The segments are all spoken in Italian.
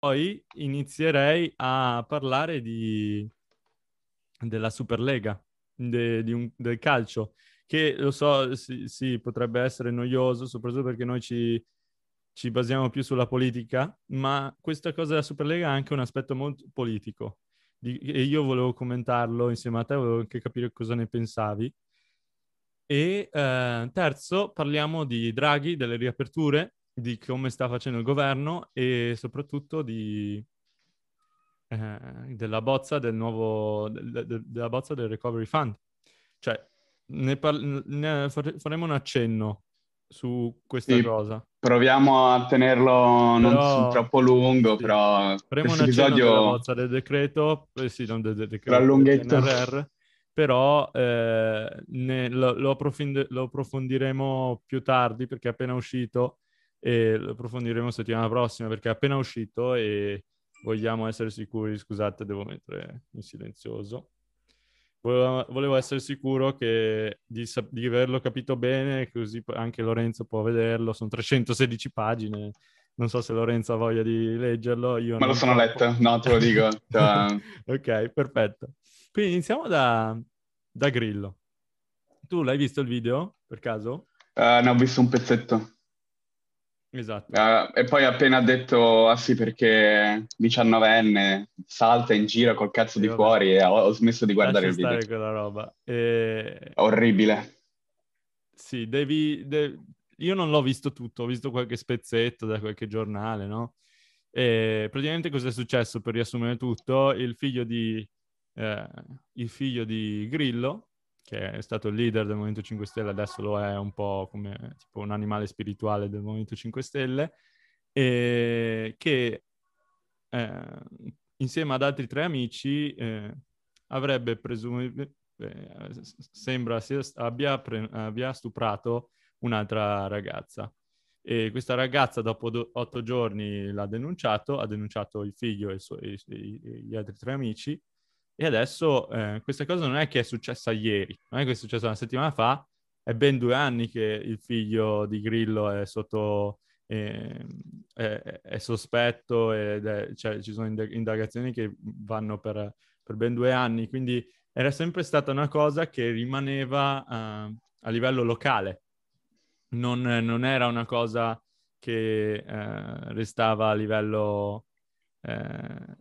poi inizierei a parlare di, della Superlega, de, di un, del calcio, che lo so, sì, sì, potrebbe essere noioso, soprattutto perché noi ci, ci basiamo più sulla politica, ma questa cosa della Superlega ha anche un aspetto molto politico. Di, e io volevo commentarlo insieme a te, volevo anche capire cosa ne pensavi. E eh, terzo, parliamo di Draghi, delle riaperture, di come sta facendo il governo e soprattutto di, eh, della bozza del nuovo, de, de, della bozza del Recovery Fund. Cioè, ne, par- ne faremo un accenno su questa sì, cosa. Proviamo a tenerlo non però, troppo lungo, sì. però faremo un accenno episodio... della bozza del decreto, eh sì, non del, del decreto, del PNRR, però eh, ne, lo, lo, approfind- lo approfondiremo più tardi perché è appena uscito e lo approfondiremo settimana prossima perché è appena uscito e vogliamo essere sicuri, scusate, devo mettere in silenzioso. Volevo, volevo essere sicuro che, di, di, averlo capito bene, così anche Lorenzo può vederlo. Sono 316 pagine. Non so se Lorenzo ha voglia di leggerlo. Io Me lo sono troppo. letto, no, te lo dico. Cioè... ok, perfetto. Quindi iniziamo da, da Grillo. Tu l'hai visto il video, per caso? Uh, ne ho visto un pezzetto. Esatto. Uh, e poi appena ha detto, ah sì, perché 19enne salta in giro col cazzo sì, di vabbè. fuori e ho, ho, smesso di guardare Lascia il video. quella roba. E... Orribile. Sì, devi... De... Io non l'ho visto tutto, ho visto qualche spezzetto da qualche giornale, no? E praticamente cosa è successo, per riassumere tutto? Il figlio di, eh, il figlio di Grillo, che è stato il leader del Movimento 5 Stelle, adesso lo è un po' come tipo un animale spirituale del Movimento 5 Stelle, e che eh, insieme ad altri tre amici eh, avrebbe presumibilmente, eh, sembra sia, abbia, pre- abbia stuprato un'altra ragazza. E questa ragazza dopo do- otto giorni l'ha denunciato, ha denunciato il figlio e, so- e, e gli altri tre amici e adesso eh, questa cosa non è che è successa ieri, non è che è successa una settimana fa, è ben due anni che il figlio di Grillo è sotto... Eh, è, è, sospetto ed è, cioè, ci sono indagazioni che vanno per, per, ben due anni, quindi era sempre stata una cosa che rimaneva uh, a livello locale, non, non, era una cosa che uh, restava a livello uh,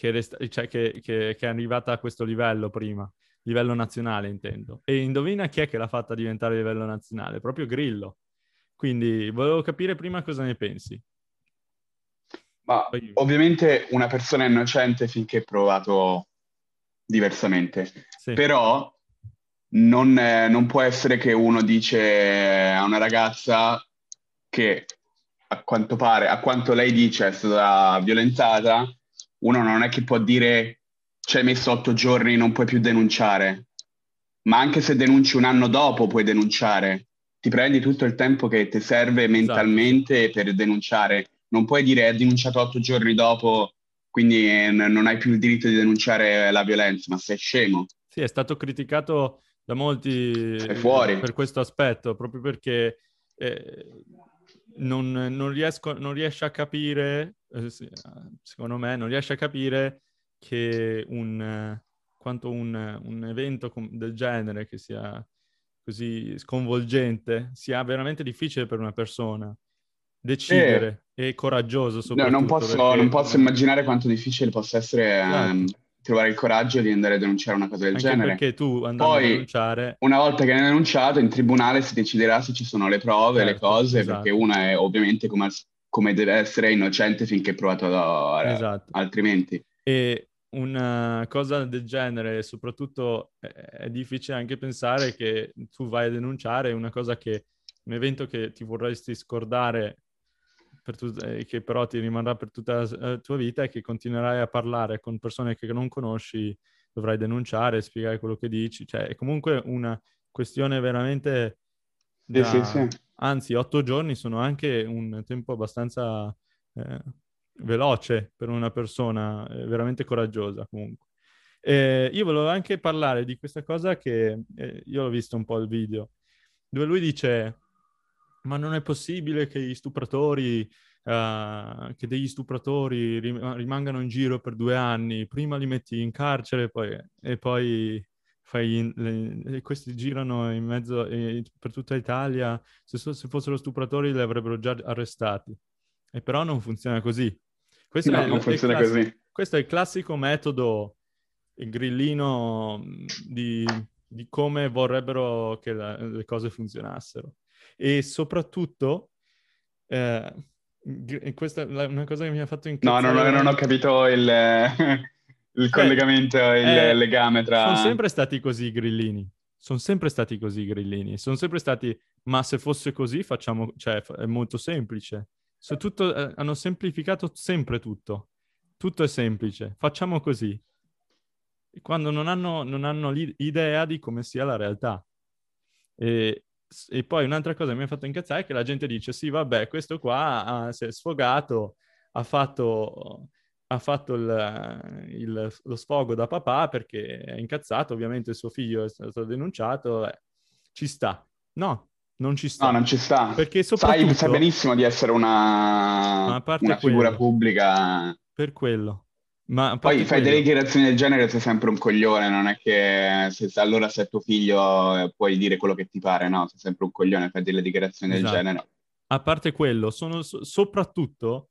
che, resta- cioè che, che, che, è arrivata a questo livello prima, livello nazionale intendo. E indovina chi è che l'ha fatta diventare livello nazionale? Proprio Grillo. Quindi volevo capire prima cosa ne pensi. Ma ovviamente una persona innocente finché provato diversamente. Sì. Però non, eh, non può essere che uno dice a una ragazza che a quanto pare, a quanto lei dice è stata violentata, uno non è che può dire ci hai messo otto giorni, non puoi più denunciare, ma anche se denunci un anno dopo puoi denunciare. Ti prendi tutto il tempo che ti serve esatto. mentalmente esatto. per denunciare. Non puoi dire hai denunciato otto giorni dopo, quindi n- non hai più il diritto di denunciare la violenza, ma sei scemo. Sì, è stato criticato da molti per questo aspetto, proprio perché eh, non, non, riesco, non riesce a capire, eh, secondo me, non riesce a capire che un, quanto un, un evento del genere che sia così sconvolgente sia veramente difficile per una persona decidere eh, e coraggioso no, non posso, perché... non posso immaginare quanto difficile possa essere esatto. um, trovare il coraggio di andare a denunciare una cosa del Anche genere. Perché tu andando Poi, a denunciare... una volta che hai denunciato, in tribunale si deciderà se ci sono le prove, certo, le cose, esatto. perché una è ovviamente come, come, deve essere innocente finché provato da, esatto. altrimenti. E una cosa del genere, soprattutto è difficile anche pensare che tu vai a denunciare una cosa che, un evento che ti vorresti scordare tut- eh, che però ti rimarrà per tutta la tua vita e che continuerai a parlare con persone che non conosci, dovrai denunciare, spiegare quello che dici. Cioè, è comunque una questione veramente... Da... Sì, sì, sì. Anzi, otto giorni sono anche un tempo abbastanza eh, veloce per una persona eh, veramente coraggiosa comunque. Eh, io volevo anche parlare di questa cosa che eh, io ho visto un po' il video, dove lui dice ma non è possibile che gli stupratori uh, che degli stupratori rimangano in giro per due anni, prima li metti in carcere poi, e poi fai, le, questi girano in mezzo eh, per tutta Italia, se, se, fossero stupratori li avrebbero già arrestati. E però non funziona così. Questo, no, è, non funziona classico, così. questo è il classico metodo grillino di, di come vorrebbero che la, le cose funzionassero. E soprattutto, eh, questa è una cosa che mi ha fatto incazzare. No, non, non ho capito il, il collegamento, il eh, legame tra... Sono sempre stati così i grillini. Sono sempre stati così i grillini. Sono sempre stati, ma se fosse così facciamo, cioè è molto semplice. Tutto, eh, hanno semplificato sempre tutto. Tutto è semplice. Facciamo così. Quando non hanno, non hanno idea di come sia la realtà. E, e poi un'altra cosa che mi ha fatto incazzare è che la gente dice sì, vabbè, questo qua ah, si è sfogato, ha fatto, ha fatto il, il, lo sfogo da papà perché è incazzato, ovviamente suo figlio è stato denunciato, eh, ci sta. No, non ci sta. No, non ci sta. Perché soprattutto... sai, sai benissimo di essere una, una figura pubblica. Per quello. Ma Poi fai delle dichiarazioni del genere sei sempre un coglione, non è che se, allora se è tuo figlio eh, puoi dire quello che ti pare, no? Sei sempre un coglione, fai delle dichiarazioni esatto. del genere. A parte quello, sono so- soprattutto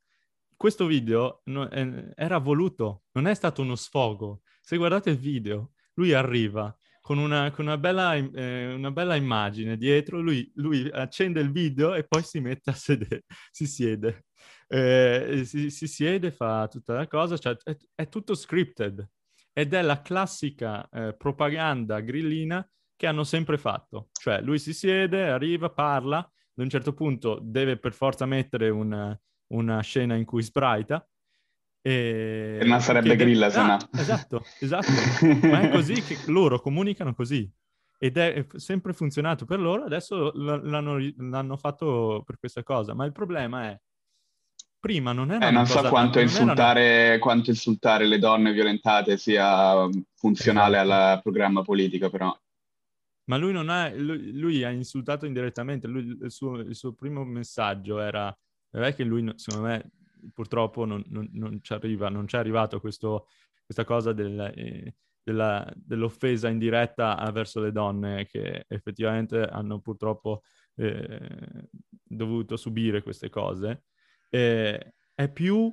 questo video no, eh, era voluto, non è stato uno sfogo. Se guardate il video, lui arriva con una, con una, bella, eh, una bella, immagine dietro, lui, lui, accende il video e poi si mette a sedere, si siede eh, si, si, siede, fa tutta la cosa, cioè è, è tutto scripted ed è la classica eh, propaganda grillina che hanno sempre fatto. Cioè lui si siede, arriva, parla, ad un certo punto deve per forza mettere una, una scena in cui sbraita. E, e non sarebbe chiede... grilla se ah, no. Esatto, esatto. Ma è così che loro comunicano così. Ed è sempre funzionato per loro, adesso l'hanno, l'hanno fatto per questa cosa. Ma il problema è prima non era eh, non so quanto insultare, erano... quanto insultare le donne violentate sia funzionale esatto. al programma politico, però. Ma lui non ha, lui, lui ha insultato indirettamente, lui, il, suo, il, suo, primo messaggio era, è che lui, secondo me, purtroppo non, non, non ci arriva, non ci è arrivato questo, questa cosa del, eh, della, dell'offesa indiretta verso le donne che effettivamente hanno purtroppo eh, dovuto subire queste cose eh, è più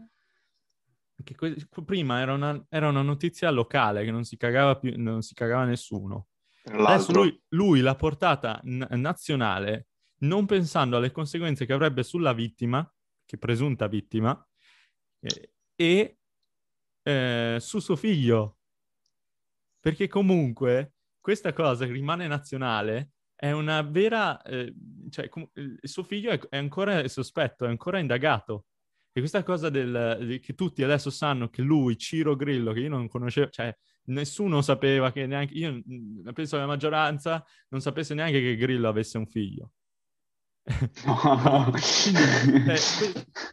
che que- prima era una, era una, notizia locale che non si cagava più, non si cagava nessuno. Adesso lui, lui, l'ha portata n- nazionale non pensando alle conseguenze che avrebbe sulla vittima, che presunta vittima, eh, e eh, su suo figlio. Perché comunque questa cosa rimane nazionale è una vera... Eh, cioè, com- il suo figlio è, è, ancora sospetto, è ancora indagato. E questa cosa del, che tutti adesso sanno che lui, Ciro Grillo, che io non conoscevo, cioè nessuno sapeva che neanche... Io penso che la maggioranza non sapesse neanche che Grillo avesse un figlio. Quindi,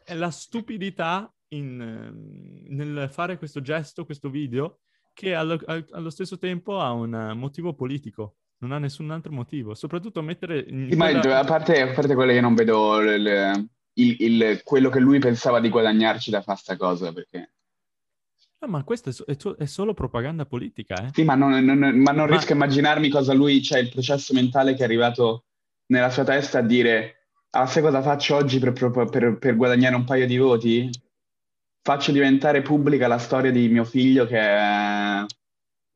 è, la stupidità in, nel fare questo gesto, questo video, che allo, allo stesso tempo ha un motivo politico non ha nessun altro motivo. Soprattutto mettere... Sì, quella... ma a parte, a parte quelle che non vedo il, il, il, quello che lui pensava di guadagnarci da fare sta cosa, perché... No, ma questa è, è, solo propaganda politica, eh? Sì, ma non, non, ma non ma... riesco a immaginarmi cosa lui, cioè il processo mentale che è arrivato nella sua testa a dire ah, sai cosa faccio oggi per, per, per guadagnare un paio di voti? Faccio diventare pubblica la storia di mio figlio che è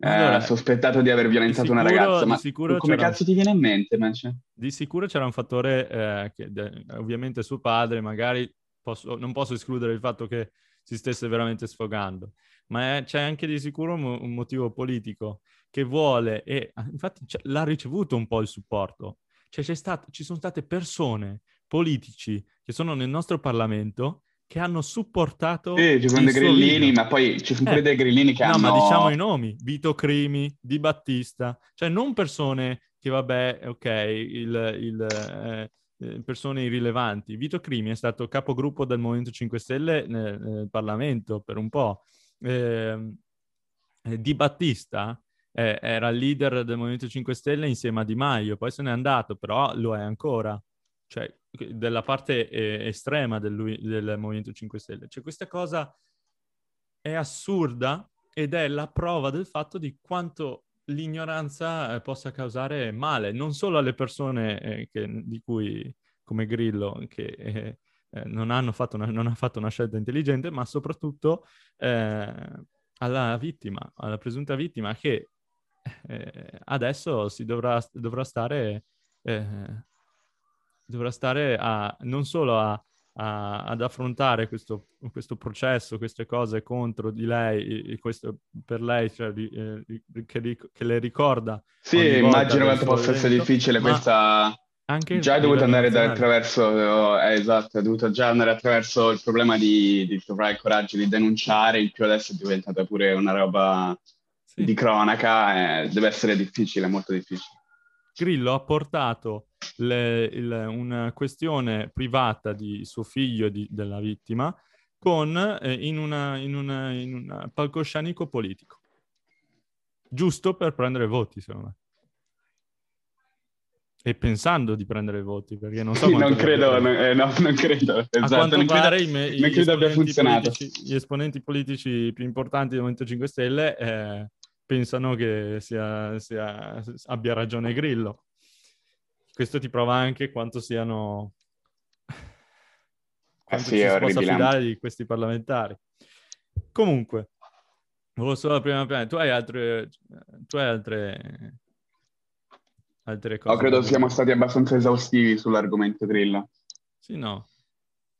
allora, eh, sospettato di aver violentato sicuro, una ragazza, ma come cazzo ti viene in mente? Manche? Di sicuro c'era un fattore eh, che de- ovviamente suo padre, magari posso, non posso escludere il fatto che si stesse veramente sfogando, ma è, c'è anche di sicuro un, un, motivo politico che vuole e infatti l'ha ricevuto un po' il supporto. Cioè stato, ci sono state persone, politici che sono nel nostro Parlamento che hanno supportato. Sì, ci sono dei grillini, ma poi ci sono pure eh, dei grillini che no, hanno. No, ma diciamo i nomi: Vito Crimi, Di Battista, cioè non persone che, vabbè, ok, il, il, eh, eh persone irrilevanti. Vito Crimi è stato capogruppo del Movimento 5 Stelle nel, nel Parlamento per un po'. Ehm, eh, di Battista eh, era leader del Movimento 5 Stelle insieme a Di Maio, poi se n'è andato, però lo è ancora. cioè della parte eh, estrema del, del Movimento 5 Stelle. Cioè questa cosa è assurda ed è la prova del fatto di quanto l'ignoranza eh, possa causare male, non solo alle persone eh, che, di cui, come Grillo, che eh, eh non, hanno fatto una, non ha fatto una scelta intelligente, ma soprattutto eh, alla vittima, alla presunta vittima che eh, adesso si dovrà, dovrà stare, dovrà stare a, non solo a a, ad affrontare questo, questo, processo, queste cose contro di lei, questo per lei, cioè, eh, che, che, le ricorda. Sì, immagino quanto possa essere difficile questa... Anche già è dovuto andare attraverso, eh, esatto, è dovuto già andare attraverso il problema di, di trovare il coraggio di denunciare, in più adesso è diventata pure una roba sì. di cronaca, eh, deve essere difficile, molto difficile. Grillo ha portato le, il, una questione privata di suo figlio e di, della vittima con, eh, in, un palcoscenico politico. Giusto per prendere voti, secondo me. E pensando di prendere voti, perché non so sì, non credo, no, eh, no, non credo, esatto, non credo, i, non credo abbia funzionato. Politici, gli esponenti politici più importanti del Movimento 5 Stelle eh, pensano che sia, sia, abbia ragione Grillo. Questo ti prova anche quanto siano... Quanto sì, ci si possa fidare di questi parlamentari. Comunque, volevo solo la prima prima. Tu hai altre... Tu hai altre... altre cose? No, credo siamo stati abbastanza esaustivi sull'argomento Grillo. Sì, no.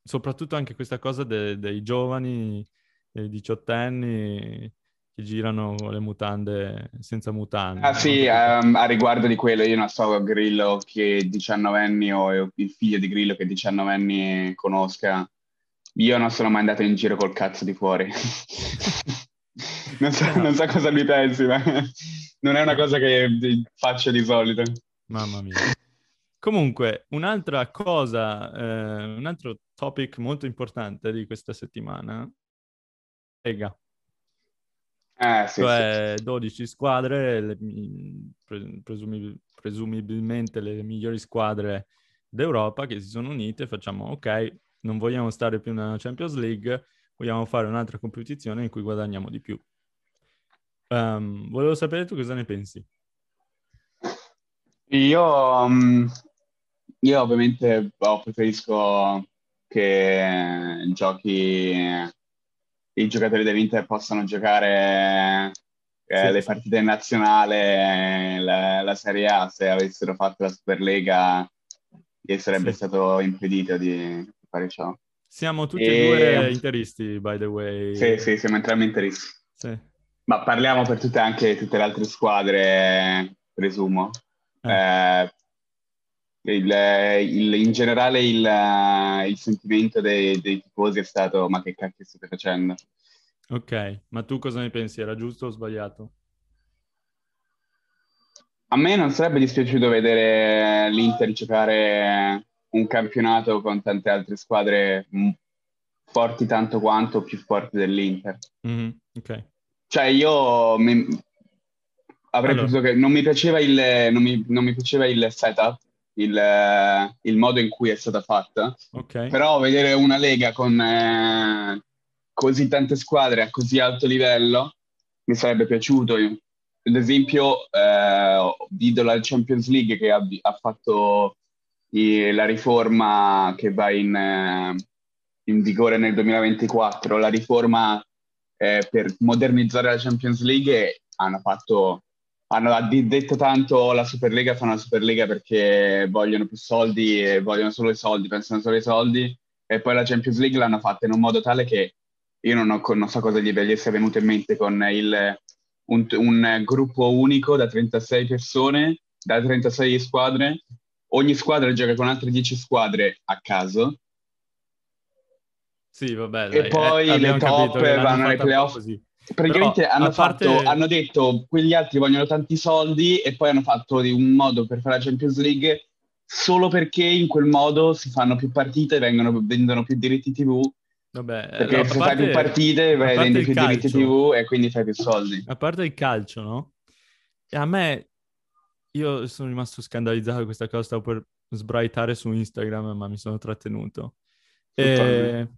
Soprattutto anche questa cosa de- dei giovani, dei diciottenni che girano con le mutande senza mutande. Ah sì, um, a riguardo di quello, io non so Grillo che 19 anni o il figlio di Grillo che 19 anni conosca. Io non sono mai andato in giro col cazzo di fuori. non, so, non, so, cosa mi pensi, ma non è una cosa che faccio di solito. Mamma mia. Comunque, un'altra cosa, eh, un altro topic molto importante di questa settimana, Lega. Eh, sì, cioè sì. 12 squadre, le, presumib- presumibilmente le migliori squadre d'Europa che si sono unite, facciamo ok, non vogliamo stare più nella Champions League, vogliamo fare un'altra competizione in cui guadagniamo di più. Um, volevo sapere tu cosa ne pensi. Io, um, io ovviamente oh, preferisco che giochi i giocatori dell'Inter possano giocare eh, sì. le partite nazionali, la, la, Serie A, se avessero fatto la Superlega, gli sarebbe sì. stato impedito di fare ciò. Siamo tutti e due interisti, by the way. Sì, sì, siamo entrambi interisti. Sì. Ma parliamo per tutte, anche tutte le altre squadre, presumo. Eh. Eh, il, il, in generale il, il sentimento dei, dei, tifosi è stato ma che cacchio state facendo? Ok, ma tu cosa ne pensi? Era giusto o sbagliato? A me non sarebbe dispiaciuto vedere l'Inter giocare un campionato con tante altre squadre forti tanto quanto più forti dell'Inter. Mm-hmm, ok. Cioè io mi, avrei allora. che non mi piaceva il, non mi, non mi piaceva il setup il, il, modo in cui è stata fatta. Okay. Però vedere una lega con eh, così tante squadre a così alto livello mi sarebbe piaciuto. Ad esempio, eh, vedo la Champions League che ha, ha fatto i, la riforma che va in, eh, in, vigore nel 2024, la riforma eh, per modernizzare la Champions League hanno fatto hanno detto tanto la Superlega fa una Superlega perché vogliono più soldi e vogliono solo i soldi, pensano solo ai soldi e poi la Champions League l'hanno fatta in un modo tale che io non, ho, non so cosa gli, gli sia venuto in mente con il, un, un, gruppo unico da 36 persone, da 36 squadre, ogni squadra gioca con altre 10 squadre a caso. Sì, vabbè. Dai, e poi eh, le top vanno ai playoff. Così praticamente Però, hanno, parte... fatto, hanno detto quegli altri vogliono tanti soldi e poi hanno fatto un modo per fare la Champions League solo perché in quel modo si fanno più partite e vengono, vendono più diritti TV. Vabbè, perché se parte, fai più partite vendi più calcio, diritti TV e quindi fai più soldi. A parte il calcio, no? E a me, io sono rimasto scandalizzato da questa cosa, stavo per sbraitare su Instagram, ma mi sono trattenuto. E,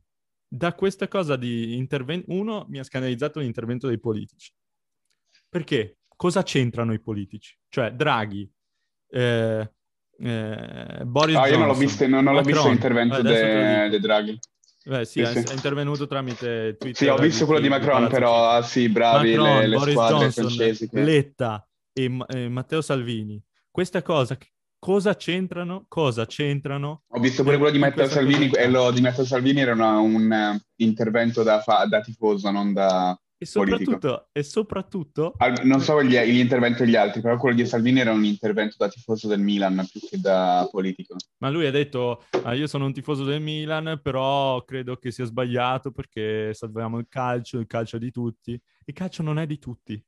da questa cosa di intervento, uno mi ha scandalizzato l'intervento dei politici. Perché? Cosa c'entrano i politici? Cioè, Draghi, eh, eh, Boris ah, Johnson, io non l'ho visto, non, non l'ho visto l'intervento di Draghi. Beh, sì, sì, è, sì, è, intervenuto tramite Twitter. Sì, ho visto quello di Macron, però ah, sì, bravi Macron, le, le Boris squadre Johnson, francesi. Che... Letta e, e, Matteo Salvini. Questa cosa, cosa c'entrano? Cosa c'entrano? Ho visto pure quello di Matteo Salvini, quello di Matteo Salvini era una, un uh, intervento da, fa- da tifoso, non da e soprattutto, e soprattutto... Al, non so gli, gli, interventi degli altri, però quello di Salvini era un intervento da tifoso del Milan più che da politico. Ma lui ha detto, ah, io sono un tifoso del Milan, però credo che sia sbagliato perché salviamo il calcio, il calcio è di tutti. Il calcio non è di tutti.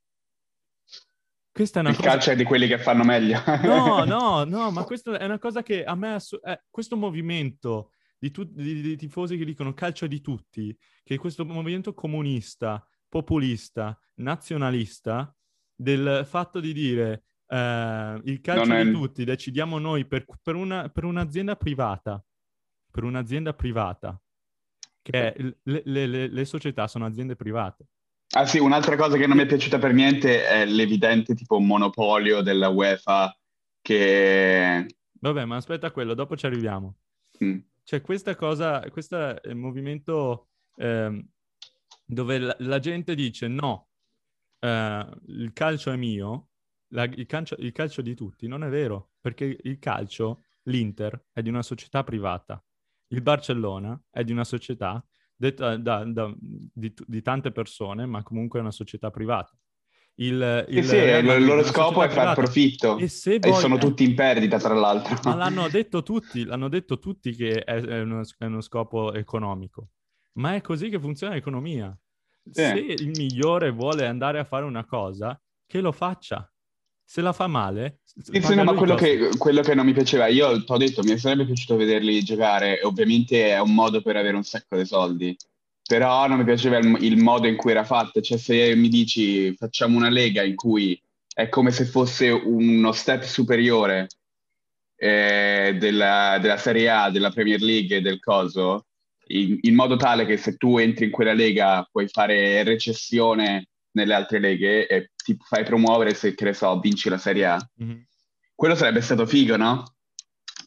Questa è una il cosa... calcio è di quelli che fanno meglio. no, no, no, ma questa è una cosa che a me... Assu- eh, questo movimento di, tu- di, di tifosi che dicono calcio è di tutti, che questo movimento comunista populista, nazionalista del fatto di dire eh, il calcio è... di tutti, decidiamo noi per, per, una, per, un'azienda privata, per un'azienda privata, che è, le, le, le, le società sono aziende private. Ah sì, un'altra cosa che non mi è piaciuta per niente è l'evidente tipo monopolio della UEFA che... Vabbè, ma aspetta quello, dopo ci arriviamo. Mm. C'è questa cosa, questo movimento eh, dove la, la gente dice no, eh, il calcio è mio, la, il, calcio, il calcio di tutti, non è vero, perché il calcio, l'Inter, è di una società privata, il Barcellona è di una società detta da, da, di, di, tante persone, ma comunque è una società privata. Il, il, sì, il loro scopo è far profitto e, e voi... sono tutti in perdita, tra l'altro. Ma l'hanno detto tutti, l'hanno detto tutti che è, è, uno, è uno scopo economico. Ma è così che funziona l'economia. Se il migliore vuole andare a fare una cosa, che lo faccia. Se la fa male... Sì, sì, no, ma quello che, quello che, non mi piaceva, io ti ho detto, mi sarebbe piaciuto vederli giocare, ovviamente è un modo per avere un sacco di soldi, però non mi piaceva il, il modo in cui era fatto, cioè se mi dici facciamo una lega in cui è come se fosse uno step superiore eh, della, della Serie A, della Premier League e del coso, in, in, modo tale che se tu entri in quella lega puoi fare recessione nelle altre leghe e ti fai promuovere se, che ne so, vinci la Serie A. Mm-hmm. Quello sarebbe stato figo, no?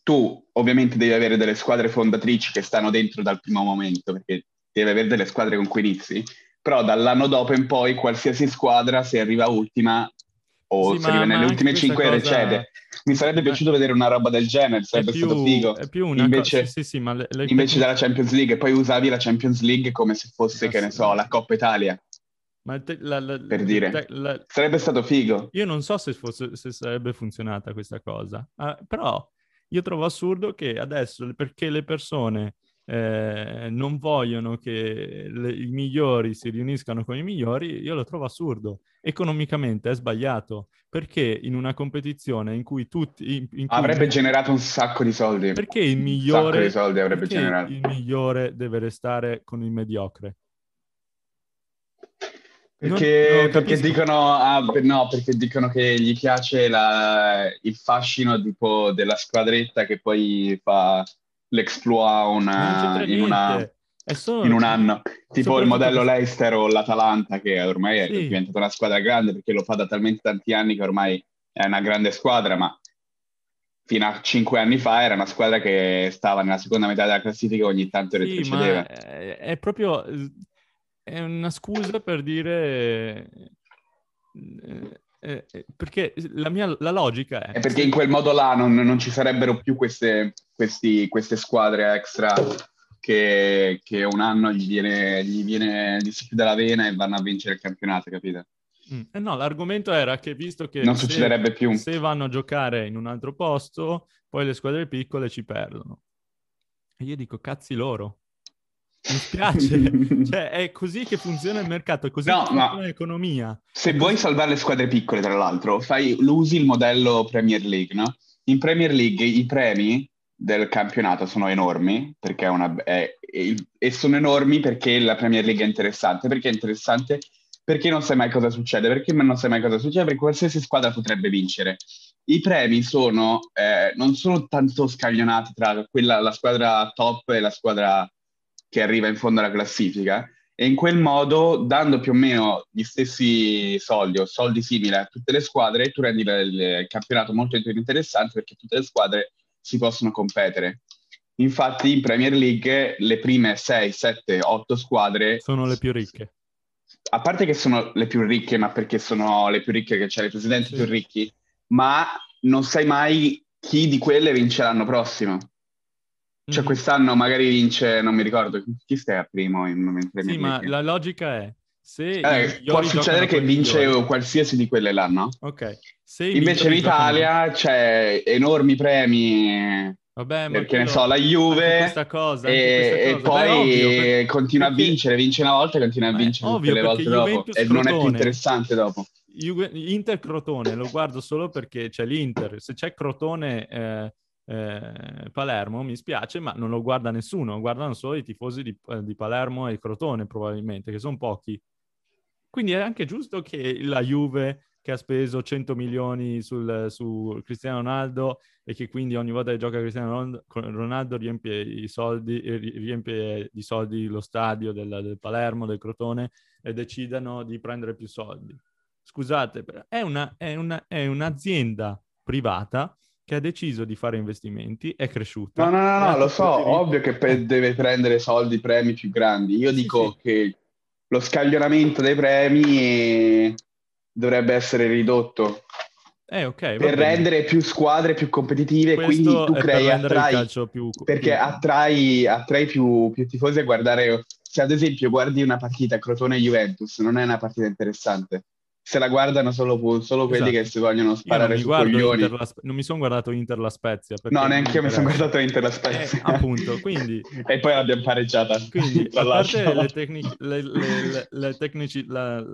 Tu ovviamente devi avere delle squadre fondatrici che stanno dentro dal primo momento, perché devi avere delle squadre con cui inizi, però dall'anno dopo in poi qualsiasi squadra, se arriva ultima, o sì, se arriva nelle ultime cinque cosa... recede. Mi sarebbe piaciuto vedere una roba del genere, sarebbe più, stato figo. È più una invece, co- sì, sì, le, le... invece della Champions League, poi usavi la Champions League come se fosse, che ne so, la Coppa Italia. Te, la, la, per dire, te, la... sarebbe stato figo. Io non so se, fosse, se sarebbe funzionata questa cosa, uh, però io trovo assurdo che adesso, perché le persone eh, non vogliono che le, i migliori si riuniscano con i migliori, io lo trovo assurdo. Economicamente è sbagliato, perché in una competizione in cui tutti... In, in cui avrebbe generato un sacco di soldi. Perché il migliore... Un sacco di soldi avrebbe generato. Il migliore deve restare con il mediocre. Perché, non perché, dicono, ah, no, perché dicono che gli piace la, il fascino tipo della squadretta che poi fa l'exploit una, in, una, solo, in, un anno. Tipo il modello questo... Leicester o l'Atalanta, che ormai è diventata una squadra grande perché lo fa da talmente tanti anni che ormai è una grande squadra, ma fino a cinque anni fa era una squadra che stava nella seconda metà della classifica ogni tanto sì, retrocedeva. È, è proprio è una scusa per dire eh, eh, eh, perché la mia la logica è... È perché in quel modo là non, non ci sarebbero più queste, questi, queste squadre extra che, che, un anno gli viene, gli viene, gli si chiude la vena e vanno a vincere il campionato, capito? Mm. Eh no, l'argomento era che visto che non se, succederebbe più. se vanno a giocare in un altro posto, poi le squadre piccole ci perdono. E io dico, cazzi loro. Mi spiace, cioè è così che funziona il mercato, è così no, che funziona l'economia. Se vuoi salvare le squadre piccole, tra l'altro, fai, usi il modello Premier League, no? In Premier League i premi del campionato sono enormi, perché è una, è, è, e sono enormi perché la Premier League è interessante. Perché è interessante? Perché non sai mai cosa succede, perché non sai mai cosa succede, perché qualsiasi squadra potrebbe vincere. i premi sono, eh, non sono tanto scaglionati tra quella, la squadra top e la squadra che arriva in fondo alla classifica, e in quel modo, dando più o meno gli stessi soldi o soldi simili a tutte le squadre, tu rendi il campionato molto interessante perché tutte le squadre si possono competere. Infatti in Premier League le prime 6, 7, 8 squadre sono le più ricche. A parte che sono le più ricche, ma perché sono le più ricche che c'è i presidenti sì. più ricchi, ma non sai mai chi di quelle vince l'anno prossimo. Cioè, mm-hmm. quest'anno magari vince, non mi ricordo chi stai a primo in mentre Sì, ma la logica è se eh, può succedere che vince migliori. qualsiasi di quelle là, no? Ok. Se Invece in Italia c'è enormi premi Vabbè, perché ne so, la Juve questa cosa, e, e poi ovvio, perché, continua a vincere, vince una volta e continua a vincere tutte le volte dopo e non è più interessante dopo. Inter Crotone lo guardo solo perché c'è l'Inter, se c'è Crotone eh, eh, Palermo mi spiace, ma non lo guarda nessuno, guardano solo i tifosi di, eh, di Palermo e Crotone probabilmente, che sono pochi. Quindi è anche giusto che la Juve che ha speso 100 milioni sul, su Cristiano Ronaldo e che quindi ogni volta che gioca Cristiano Ronaldo riempie, i soldi, riempie di soldi lo stadio del, del Palermo, del Crotone e decidano di prendere più soldi. Scusate, è, una, è, una, è un'azienda privata che ha deciso di fare investimenti, è cresciuta. No, no, no, no lo so, ovvio che pe- deve prendere soldi, premi più grandi. Io sì, dico sì. che lo scaglionamento dei premi dovrebbe essere ridotto. Eh, okay, per rendere più squadre più competitive, Questo quindi tu crei, attrai, più, perché attrai, attrai più, più tifosi a guardare. Se ad esempio guardi una partita Crotone-Juventus, non è una partita interessante se la guardano solo, solo quelli esatto. che si vogliono sparare su coglioni. La, non mi sono guardato Inter la Spezia. No, neanche io mi sono guardato Inter la Spezia. Eh, appunto, quindi... e poi l'abbiamo pareggiata. Quindi, a parte le, tecnici, le, le, le tecnici, la,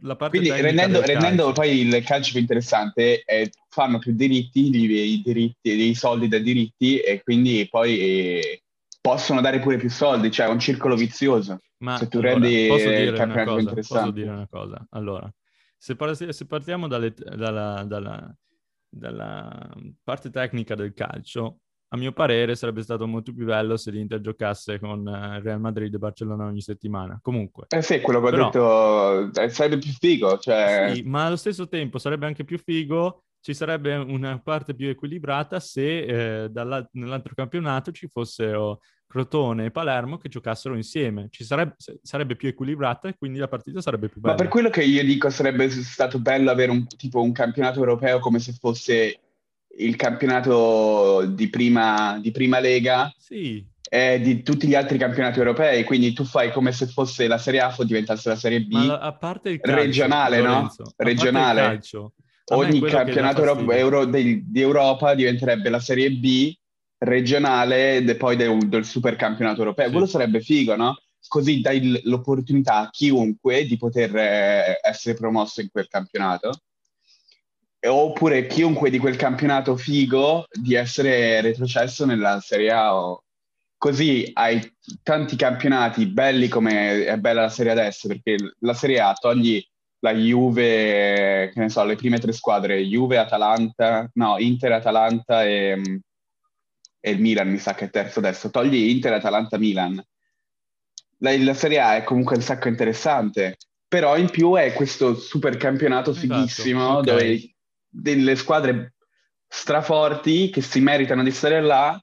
la parte Quindi rendendo, rendendo poi il calcio più interessante, eh, fanno più diritti, i diritti, i soldi da diritti e quindi poi... Eh, possono dare pure più soldi, cioè è un circolo vizioso. Ma se tu allora, rendi posso dire, una cosa, posso dire una cosa? Allora, se, par- se partiamo dalle, dalla, dalla, dalla, parte tecnica del calcio, a mio parere sarebbe stato molto più bello se l'Inter giocasse con uh, Real Madrid e Barcellona ogni settimana. Comunque. Eh sì, quello che ho detto eh, sarebbe più figo. Cioè... Sì, ma allo stesso tempo sarebbe anche più figo ci sarebbe una parte più equilibrata se eh, nell'altro campionato ci fossero Crotone e Palermo che giocassero insieme. Ci sarebbe, sarebbe, più equilibrata e quindi la partita sarebbe più bella. Ma per quello che io dico sarebbe stato bello avere un, tipo un campionato europeo come se fosse il campionato di prima, di prima lega sì. e di tutti gli altri campionati europei. Quindi tu fai come se fosse la Serie A o diventasse la Serie B Ma a parte il calcio, regionale, Lorenzo, no? Regionale. Calcio, Ogni campionato euro, euro, di, di Europa diventerebbe la Serie B regionale e poi del, del super campionato europeo. Sì. Quello sarebbe figo, no? Così dai l'opportunità a chiunque di poter eh, essere promosso in quel campionato. Oppure chiunque di quel campionato figo di essere retrocesso nella Serie A. O... Così hai tanti campionati belli come è bella la Serie adesso, perché la Serie A togli la Juve, che ne so, le prime tre squadre, Juve, Atalanta, no, Inter, Atalanta e, e il Milan mi sa che è terzo adesso, togli Inter, Atalanta, Milan. La, la, Serie A è comunque un sacco interessante, però in più è questo super campionato esatto, fighissimo okay. dove delle squadre straforti che si meritano di stare là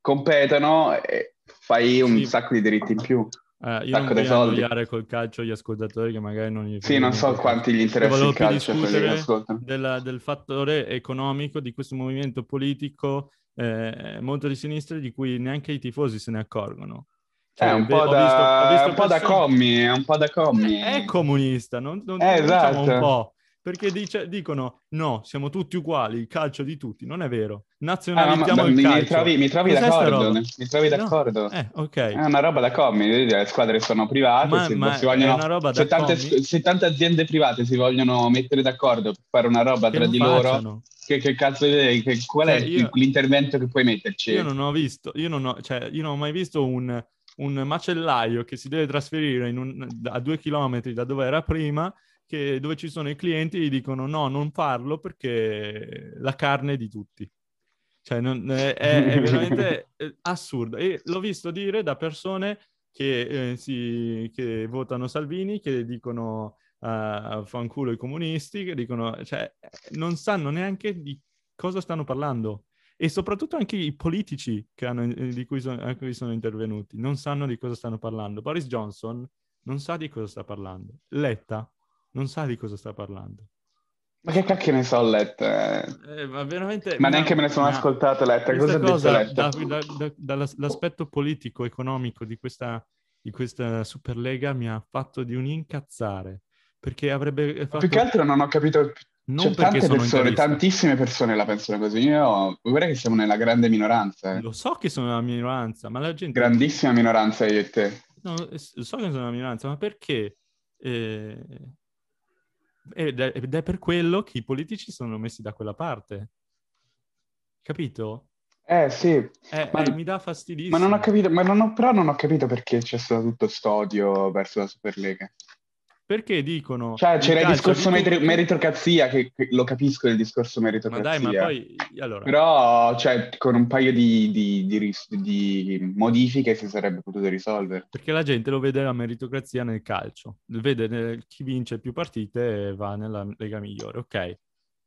competono e fai un sì. sacco di diritti in più. Eh, io non voglio annoiare col calcio gli ascoltatori che magari non gli Sì, non so quanti gli interessa il calcio discutere della, del fattore economico di questo movimento politico eh, molto di sinistra di cui neanche i tifosi se ne accorgono. Cioè, è un po' da, visto, visto un po' da commi, è un po' da commi. È comunista, non, non, eh, esatto. diciamo un po' perché dice, dicono no, siamo tutti uguali, il calcio di tutti, non è vero. Nazionalizziamo ah, il mi, calcio. Mi trovi, mi trovi d'accordo? Mi trovi d'accordo? No. Eh, ok. È una roba da commi, le squadre sono private, ma, si, ma si vogliono, è se, tante, se tante aziende private si vogliono mettere d'accordo per fare una roba che tra di facciano. loro, che, che cazzo che, qual cioè, è io, l'intervento che puoi metterci? Io non ho visto, io non ho, cioè, io non ho mai visto un, un macellaio che si deve trasferire un, a due chilometri da dove era prima che, dove ci sono i clienti gli dicono no, non farlo perché la carne è di tutti. Cioè, non, è, è, veramente assurdo. E l'ho visto dire da persone che, eh, si, che votano Salvini, che dicono uh, fanculo i comunisti, che dicono, cioè, non sanno neanche di cosa stanno parlando. E soprattutto anche i politici hanno, eh, di cui sono, cui sono intervenuti non sanno di cosa stanno parlando. Boris Johnson non sa di cosa sta parlando. Letta non sa di cosa sta parlando. Ma che cacchio ne so, Letta? Eh, ma veramente... Ma neanche me ne sono ascoltato, Letta. Cosa cosa, Letta? Da, da, dall'aspetto politico, economico di questa, di questa Superlega mi ha fatto di un incazzare. Perché avrebbe fatto... Più che altro non ho capito non cioè, tante persone, tantissime persone la pensano così. Io vorrei che siamo nella grande minoranza. Eh. Lo so che sono una minoranza, ma la gente... Grandissima minoranza io e te. No, so che sono una minoranza, ma perché? Eh... Ed, è, ed è per quello che i politici sono messi da quella parte. Capito? Eh sì, eh, ma, eh, mi dà fastidissimo. Ma non ho capito, ma non ho, però non ho capito perché c'è stato tutto questo odio verso la Superlega. Perché dicono... Cioè, c'era il discorso di... meritocrazia, che, che, lo capisco il discorso meritocrazia. Ma dai, ma poi... Allora... Però, cioè, con un paio di, di, di, di, modifiche si sarebbe potuto risolvere. Perché la gente lo vede la meritocrazia nel calcio. Vede nel... chi vince più partite e va nella lega migliore, ok.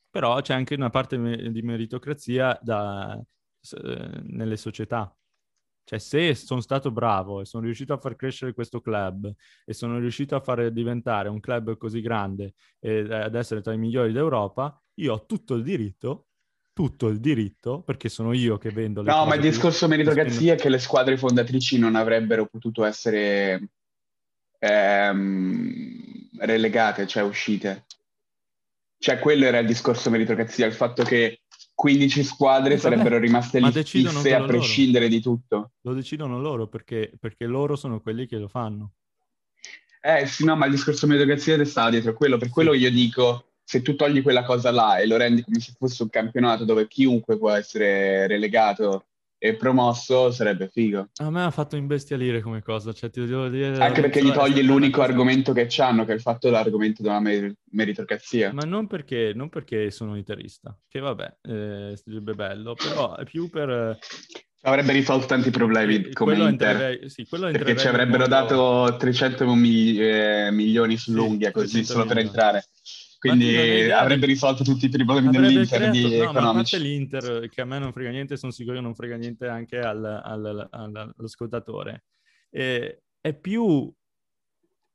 Però c'è anche una parte di meritocrazia da... nelle società. Cioè, se sono stato bravo e sono riuscito a far crescere questo club e sono riuscito a fare diventare un club così grande e ad essere tra i migliori d'Europa, io ho tutto il diritto, tutto il diritto, perché sono io che vendo le No, ma il discorso meritocrazia è che le squadre fondatrici non avrebbero potuto essere ehm, relegate, cioè uscite. Cioè, quello era il discorso meritocrazia, il fatto che 15 squadre sarebbero rimaste lì fisse a prescindere loro. di tutto. Lo decidono loro perché, perché, loro sono quelli che lo fanno. Eh sì, no, ma il discorso meritocrazia stava dietro quello. Per quello io dico, se tu togli quella cosa là e lo rendi come se fosse un campionato dove chiunque può essere relegato e promosso sarebbe figo. A me ha fatto imbestialire come cosa, cioè ti devo dire... Anche perché gli togli l'unico argomento che c'hanno, che è il fatto dell'argomento della mer- meritocrazia. Ma non perché, non perché sono interista, che vabbè, eh, sarebbe bello, però è più per... Avrebbe risolto tanti problemi come quello Inter, entrerei, sì, perché ci avrebbero mondo... dato 300 mi- eh, milioni sull'unghia sì, così solo per entrare. Quindi avrebbe risolto tutti i problemi dell'Inter creato, di no, economici. Ma l'Inter, che a me non frega niente, sono sicuro che non frega niente anche al, al, al, all'ascoltatore. E, è più...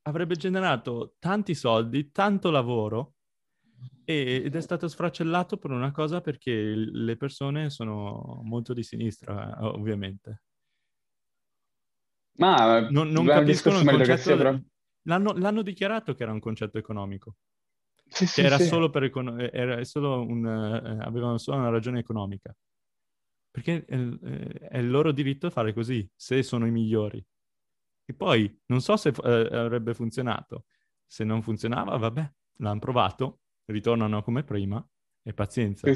avrebbe generato tanti soldi, tanto lavoro, ed è stato sfracellato per una cosa perché le persone sono molto di sinistra, ovviamente. Ma non, non capiscono il concetto... L'hanno, l'hanno dichiarato che era un concetto economico. Sì, sì, era, sì. Solo per econ- era solo un, eh, avevano solo una ragione economica. Perché è, è, il loro diritto fare così, se sono i migliori. E poi non so se eh, avrebbe funzionato. Se non funzionava, vabbè, l'hanno provato, ritornano come prima e pazienza.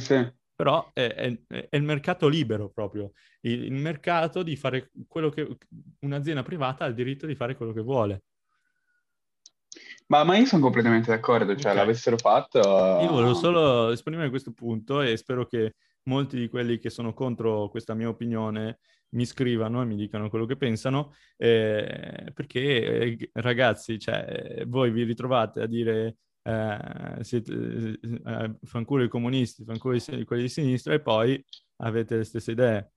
Però è, è, è, il mercato libero proprio, il, il mercato di fare quello che un'azienda privata ha il diritto di fare quello che vuole. Ma, ma io sono completamente d'accordo, cioè okay. l'avessero fatto... Io volevo solo esprimere questo punto e spero che molti di quelli che sono contro questa mia opinione mi scrivano e mi dicano quello che pensano, eh, perché eh, ragazzi, cioè, voi vi ritrovate a dire eh, siete, eh, fanculo i comunisti, fanculo i, quelli di sinistra e poi avete le stesse idee.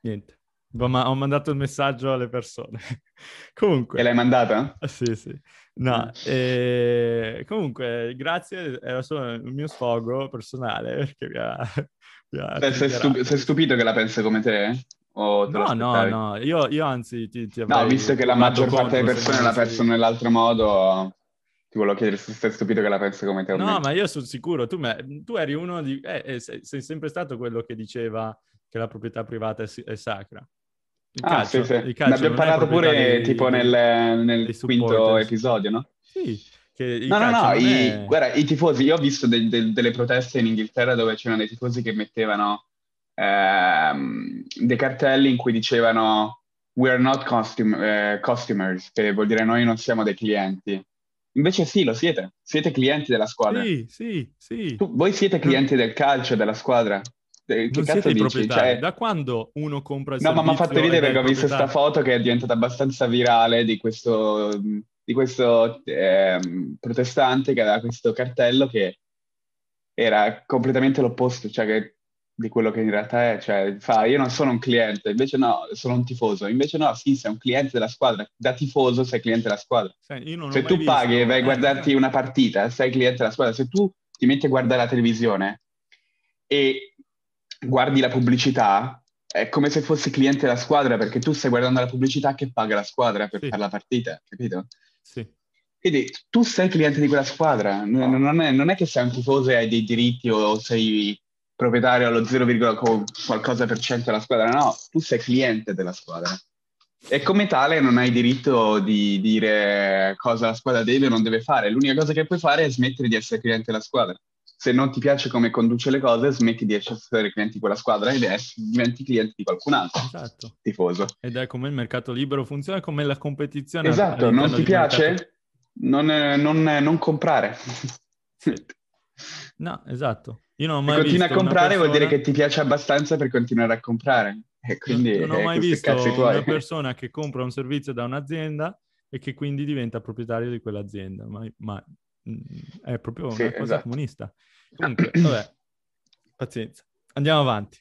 Niente. Ma ho mandato il messaggio alle persone. comunque. E l'hai mandata? Ah, sì, sì. No, e... comunque, grazie, era solo il mio sfogo personale perché mi ha... Mi ha sei, sei, stup- sei, stupito che la pensa come te? no, no, no, io, io anzi ti, ti No, visto che la maggior parte delle persone la pensano nell'altro modo, ti volevo chiedere se sei stupito che la pensi come te. No, ma io sono sicuro, tu, me, tu eri uno di... Eh, eh, sei, sei sempre stato quello che diceva che la proprietà privata è, è sacra. Il ah, calcio, sì, sì. Ne abbiamo parlato pure di, tipo nel, nel quinto episodio, no? Sì. no, no, no, i, è... guarda, i tifosi, io ho visto de, de, delle proteste in Inghilterra dove c'erano dei tifosi che mettevano ehm, dei cartelli in cui dicevano We are not costum- eh, customers, che vuol dire noi non siamo dei clienti. Invece sì, lo siete. Siete clienti della squadra. Sì, sì, sì. Tu, voi siete clienti del calcio, della squadra. Che non cazzo siete dici? Cioè... Da quando uno compra il No, ma mi ha fatto ridere perché ho visto questa foto che è diventata abbastanza virale di questo, di questo eh, protestante che aveva questo cartello che era completamente l'opposto, cioè che di quello che in realtà è, cioè fa io non sono un cliente, invece no, sono un tifoso, invece no, sì, sei un cliente della squadra, da tifoso sei cliente della squadra. Sì, se tu paghi e vai a guardarti eh. una partita, sei cliente della squadra, se tu ti metti a guardare la televisione e guardi la pubblicità, è come se fossi cliente della squadra perché tu stai guardando la pubblicità che paga la squadra per sì. fare la partita, capito? Sì. Quindi tu sei cliente di quella squadra, non è, non è che sei un tifoso e hai dei diritti o sei proprietario allo 0, qualcosa per cento della squadra, no, tu sei cliente della squadra. E come tale non hai diritto di dire cosa la squadra deve o non deve fare. L'unica cosa che puoi fare è smettere di essere cliente della squadra. Se non ti piace come conduce le cose, smetti di essere cliente di quella squadra e diventi cliente di qualcun altro. Esatto. Tifoso. Ed è come il mercato libero funziona, come la competizione. Esatto, non ti piace? Non, non, non comprare. No, esatto. Io non ho mai Se continui a comprare persona... vuol dire che ti piace abbastanza per continuare a comprare. E quindi, non ho mai visto una persona che compra un servizio da un'azienda e che quindi diventa proprietario di quell'azienda, ma, ma mm, è proprio una sì, cosa esatto. comunista. Comunque, vabbè, pazienza. Andiamo avanti.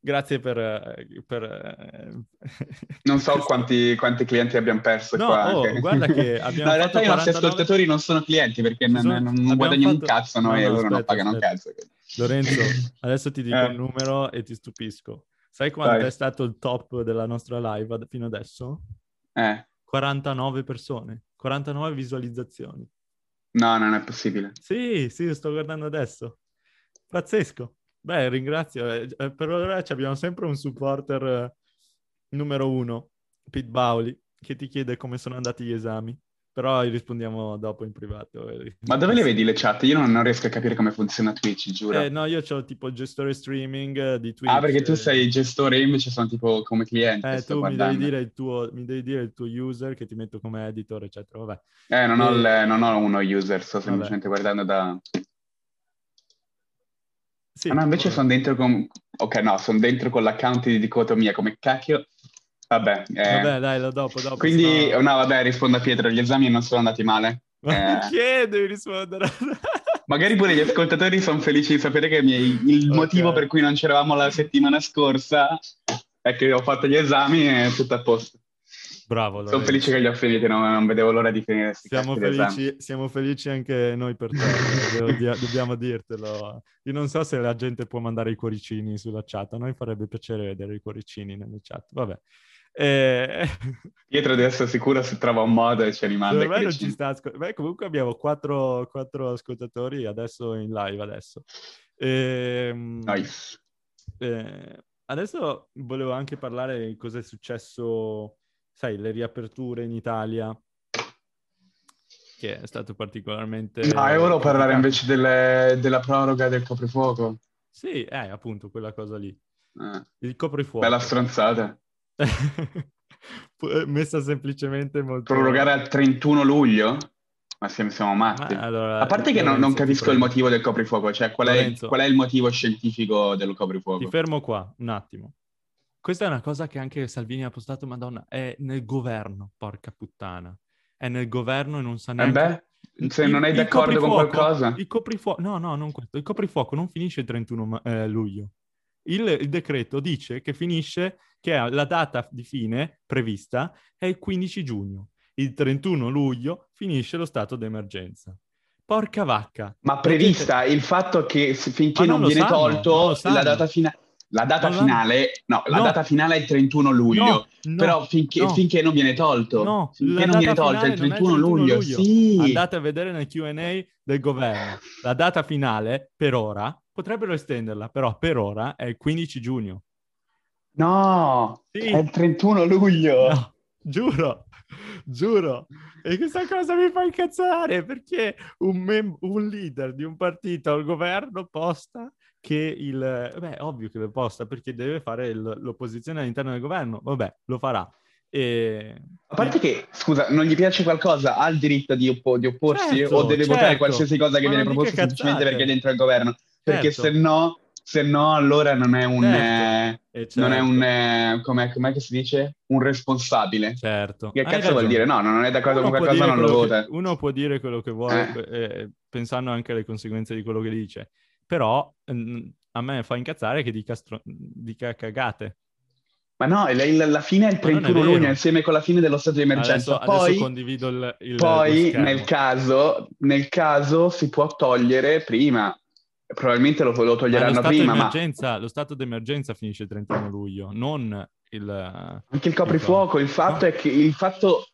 Grazie per... Eh, per... Eh, non so quanti, quanti, clienti abbiamo perso no, qua. Oh, guarda che abbiamo no, in realtà 49... i nostri ascoltatori non sono clienti perché non, sono... non guadagnano fatto... un cazzo noi no, e loro aspetta, non pagano aspetta. un cazzo. Lorenzo, adesso ti dico eh. un numero e ti stupisco. Sai quanto Vai. è stato il top della nostra live fino adesso? Eh. 49 persone, 49 visualizzazioni. No, non è possibile. Sì, sì, sto guardando adesso. Pazzesco. Beh, ringrazio. Eh, eh, per ora abbiamo sempre un supporter eh, numero uno, Pete Bauli, che ti chiede come sono andati gli esami. Però rispondiamo dopo in privato. Ma dove le vedi le chat? Io non, non riesco a capire come funziona Twitch, giuro. Eh, no, io ho tipo il gestore streaming di Twitch. Ah, perché tu sei il gestore, io invece sono tipo come cliente. Eh, tu mi devi, dire il tuo, mi devi dire il tuo user che ti metto come editor, eccetera. Vabbè. Eh, non, e... ho, il, non ho uno user, sto semplicemente Vabbè. guardando da... Sì, ah, no, invece sono dentro con... Ok, no, sono dentro con l'account di dicotomia, come cacchio... Vabbè, eh... vabbè dai, lo dopo, dopo. Quindi, no, vabbè, rispondo a Pietro, gli esami non sono andati male. Ma eh... che devi rispondere? Magari pure gli ascoltatori sono felici di sapere che il motivo okay. per cui non c'eravamo la settimana scorsa è che ho fatto gli esami e tutto a posto. Bravo. Sono felice che li ho finiti, no? non vedevo l'ora di finire. Siamo felici, siamo felici, anche noi per te, dobbiamo dirtelo. Io non so se la gente può mandare i cuoricini sulla chat, a noi farebbe piacere vedere i cuoricini nelle chat. Vabbè. Eh... Pietro adesso sicuro si trova un modo e ci rimanda. Per non ci sta ascol- Beh, comunque abbiamo quattro, quattro, ascoltatori adesso in live adesso. E, ehm, nice. Eh, adesso volevo anche parlare di cosa è successo sai, le riaperture in Italia, che è stato particolarmente... Ah, io volevo parlare invece delle, della proroga del coprifuoco. Sì, eh, appunto, quella cosa lì. Eh. Il coprifuoco. Bella stronzata. Messa semplicemente molto... Prorogare al 31 luglio? Ma siamo, siamo matti. Ma allora, a parte che non, non capisco il motivo del coprifuoco, cioè qual è, qual è, il motivo scientifico del coprifuoco? Ti fermo qua, un attimo. Questa è una cosa che anche Salvini ha postato, madonna, è nel governo, porca puttana. È nel governo e non sa neanche... Eh beh, se il, non è d'accordo con qualcosa... Il coprifuoco... No, no, non questo. Il coprifuoco non finisce il 31 eh, luglio. Il, il, decreto dice che finisce, che la data di fine prevista è il 15 giugno. Il 31 luglio finisce lo stato d'emergenza. Porca vacca. Ma prevista il fatto che finché non, non viene sanno, tolto non la data finale la data finale, no, la no. data finale è il 31 luglio, no, no, però finché, finché, non viene tolto, no, finché non viene tolto è il 31, 31 luglio, luglio, sì. Andate a vedere nel Q&A del governo. La data finale, per ora, potrebbero estenderla, però per ora è il 15 giugno. No, sì. è il 31 luglio. No, giuro, giuro. E questa cosa mi fa incazzare perché un, mem- un leader di un partito al governo posta che il... Beh, ovvio che lo posta perché deve fare il, l'opposizione all'interno del governo. Vabbè, lo farà. E... A parte che, scusa, non gli piace qualcosa, ha il diritto di, oppo- di opporsi certo, o deve certo. votare qualsiasi cosa che Ma viene proposta semplicemente perché è dentro il governo. Perché certo. se no, se no allora non è un... Certo. Eh, non è un... Eh, com'è, com'è, che si dice? Un responsabile. Certo. Che cazzo vuol dire? No, non è d'accordo uno con qualcosa, non lo vota. Che, uno può dire quello che vuole, eh. eh. pensando anche alle conseguenze di quello che dice. Però mm, a me fa incazzare che dica, stro- dica cagate. Ma no, la fine è il 31 è luglio, insieme con la fine dello stato di emergenza. Adesso, poi, adesso condivido il, il Poi, nel caso, nel caso, si può togliere prima. Probabilmente lo, lo toglieranno ma prima, ma... Lo stato d'emergenza finisce il 31 luglio, non il... Anche il coprifuoco, il fatto no? è che il fatto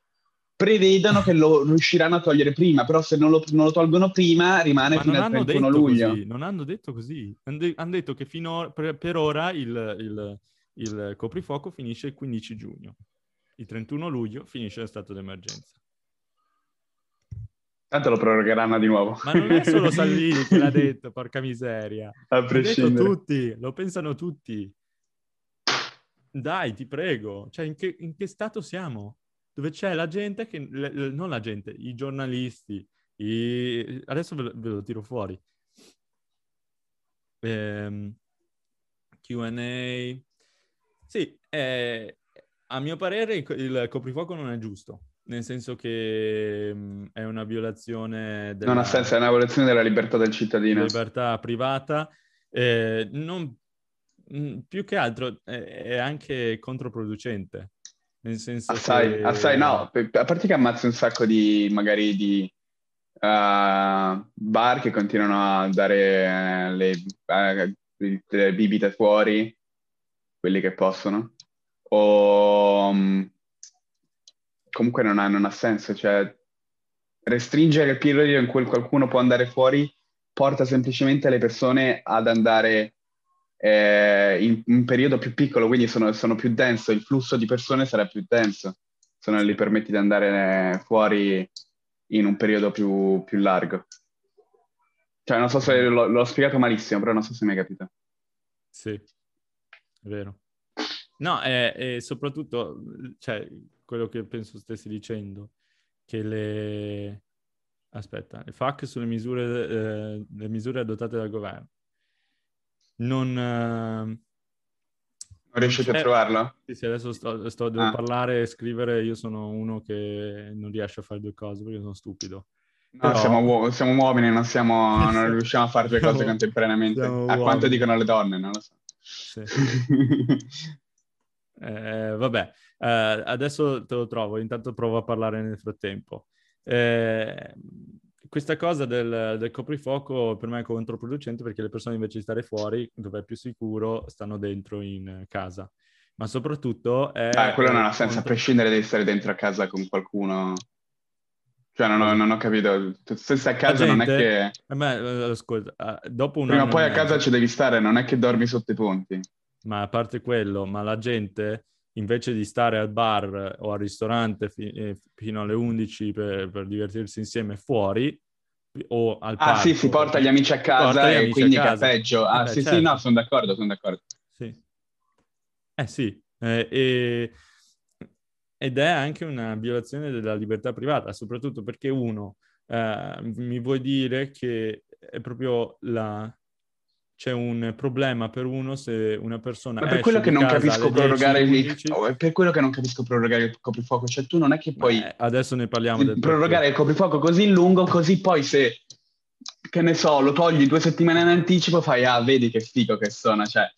prevedono che lo riusciranno a togliere prima, però se non lo, non lo tolgono prima rimane Ma fino al 31 luglio. Così, non hanno detto così, hanno, de- hanno detto che fino per, per ora il, il, il, coprifuoco finisce il 15 giugno, il 31 luglio finisce lo stato d'emergenza. Tanto lo prorogheranno di nuovo. Ma non è solo Salvini che l'ha detto, porca miseria. A prescindere. Detto tutti, lo pensano tutti. Dai, ti prego. Cioè, in che, in che stato siamo? dove c'è la gente che, le, non la gente, i giornalisti, i... adesso ve lo, ve lo tiro fuori. Ehm, Q&A. Sì, eh, a mio parere il, il coprifuoco non è giusto, nel senso che mh, è una violazione della... Non ha senso, è una violazione della libertà del cittadino. Libertà privata. Eh, non, mh, più che altro è, è anche controproducente, nel senso assai, che... assai no, a parte che ammazzi un sacco di, magari di uh, bar che continuano a dare le, uh, le bibite fuori, quelli che possono, o um, comunque non ha, non ha senso, cioè restringere il periodo in cui qualcuno può andare fuori porta semplicemente le persone ad andare eh, in un periodo più piccolo, quindi sono, sono, più denso, il flusso di persone sarà più denso, se non gli permetti di andare fuori in un periodo più, più largo. Cioè, non so se l'ho, l'ho, spiegato malissimo, però non so se mi hai capito. Sì, è vero. No, e, e soprattutto, cioè, quello che penso stessi dicendo, che le... Aspetta, il FAC sulle misure, eh, le misure adottate dal governo non... Uh... Non riuscite a trovarlo? Sì, sì, adesso sto, sto devo ah. parlare e scrivere, io sono uno che non riesce a fare due cose perché sono stupido. No, Però... siamo, uo- siamo, uomini, non, siamo, non riusciamo a fare due cose contemporaneamente. A uomini. quanto dicono le donne, non lo so. Sì. eh, vabbè, eh, adesso te lo trovo, intanto provo a parlare nel frattempo. Eh, questa cosa del, del, coprifuoco per me è controproducente perché le persone invece di stare fuori, dove è più sicuro, stanno dentro in casa. Ma soprattutto è... Ah, quello non ha senso, contro... a prescindere di stare dentro a casa con qualcuno... Cioè, non ho, non ho capito. Se stai a casa gente, non è che... A me, eh, ascolta, dopo un Prima o poi a casa ci devi stare, non è che dormi sotto i ponti. Ma a parte quello, ma la gente invece di stare al bar o al ristorante fi- eh, fino alle 11 per, per, divertirsi insieme fuori, o al parco. Ah sì, si porta gli amici a casa e quindi peggio. Ah eh, sì, certo. sì, no, sono d'accordo, sono d'accordo. Sì. Eh sì, eh, e... ed è anche una violazione della libertà privata, soprattutto perché uno, eh, mi vuoi dire che è proprio la, c'è un problema per uno se una persona Ma per quello che non capisco prorogare il oh, per quello che non capisco prorogare il coprifuoco, cioè tu non è che poi Beh, adesso ne parliamo del prorogare il coprifuoco così lungo così poi se che ne so, lo togli due settimane in anticipo fai ah, vedi che figo che sono, cioè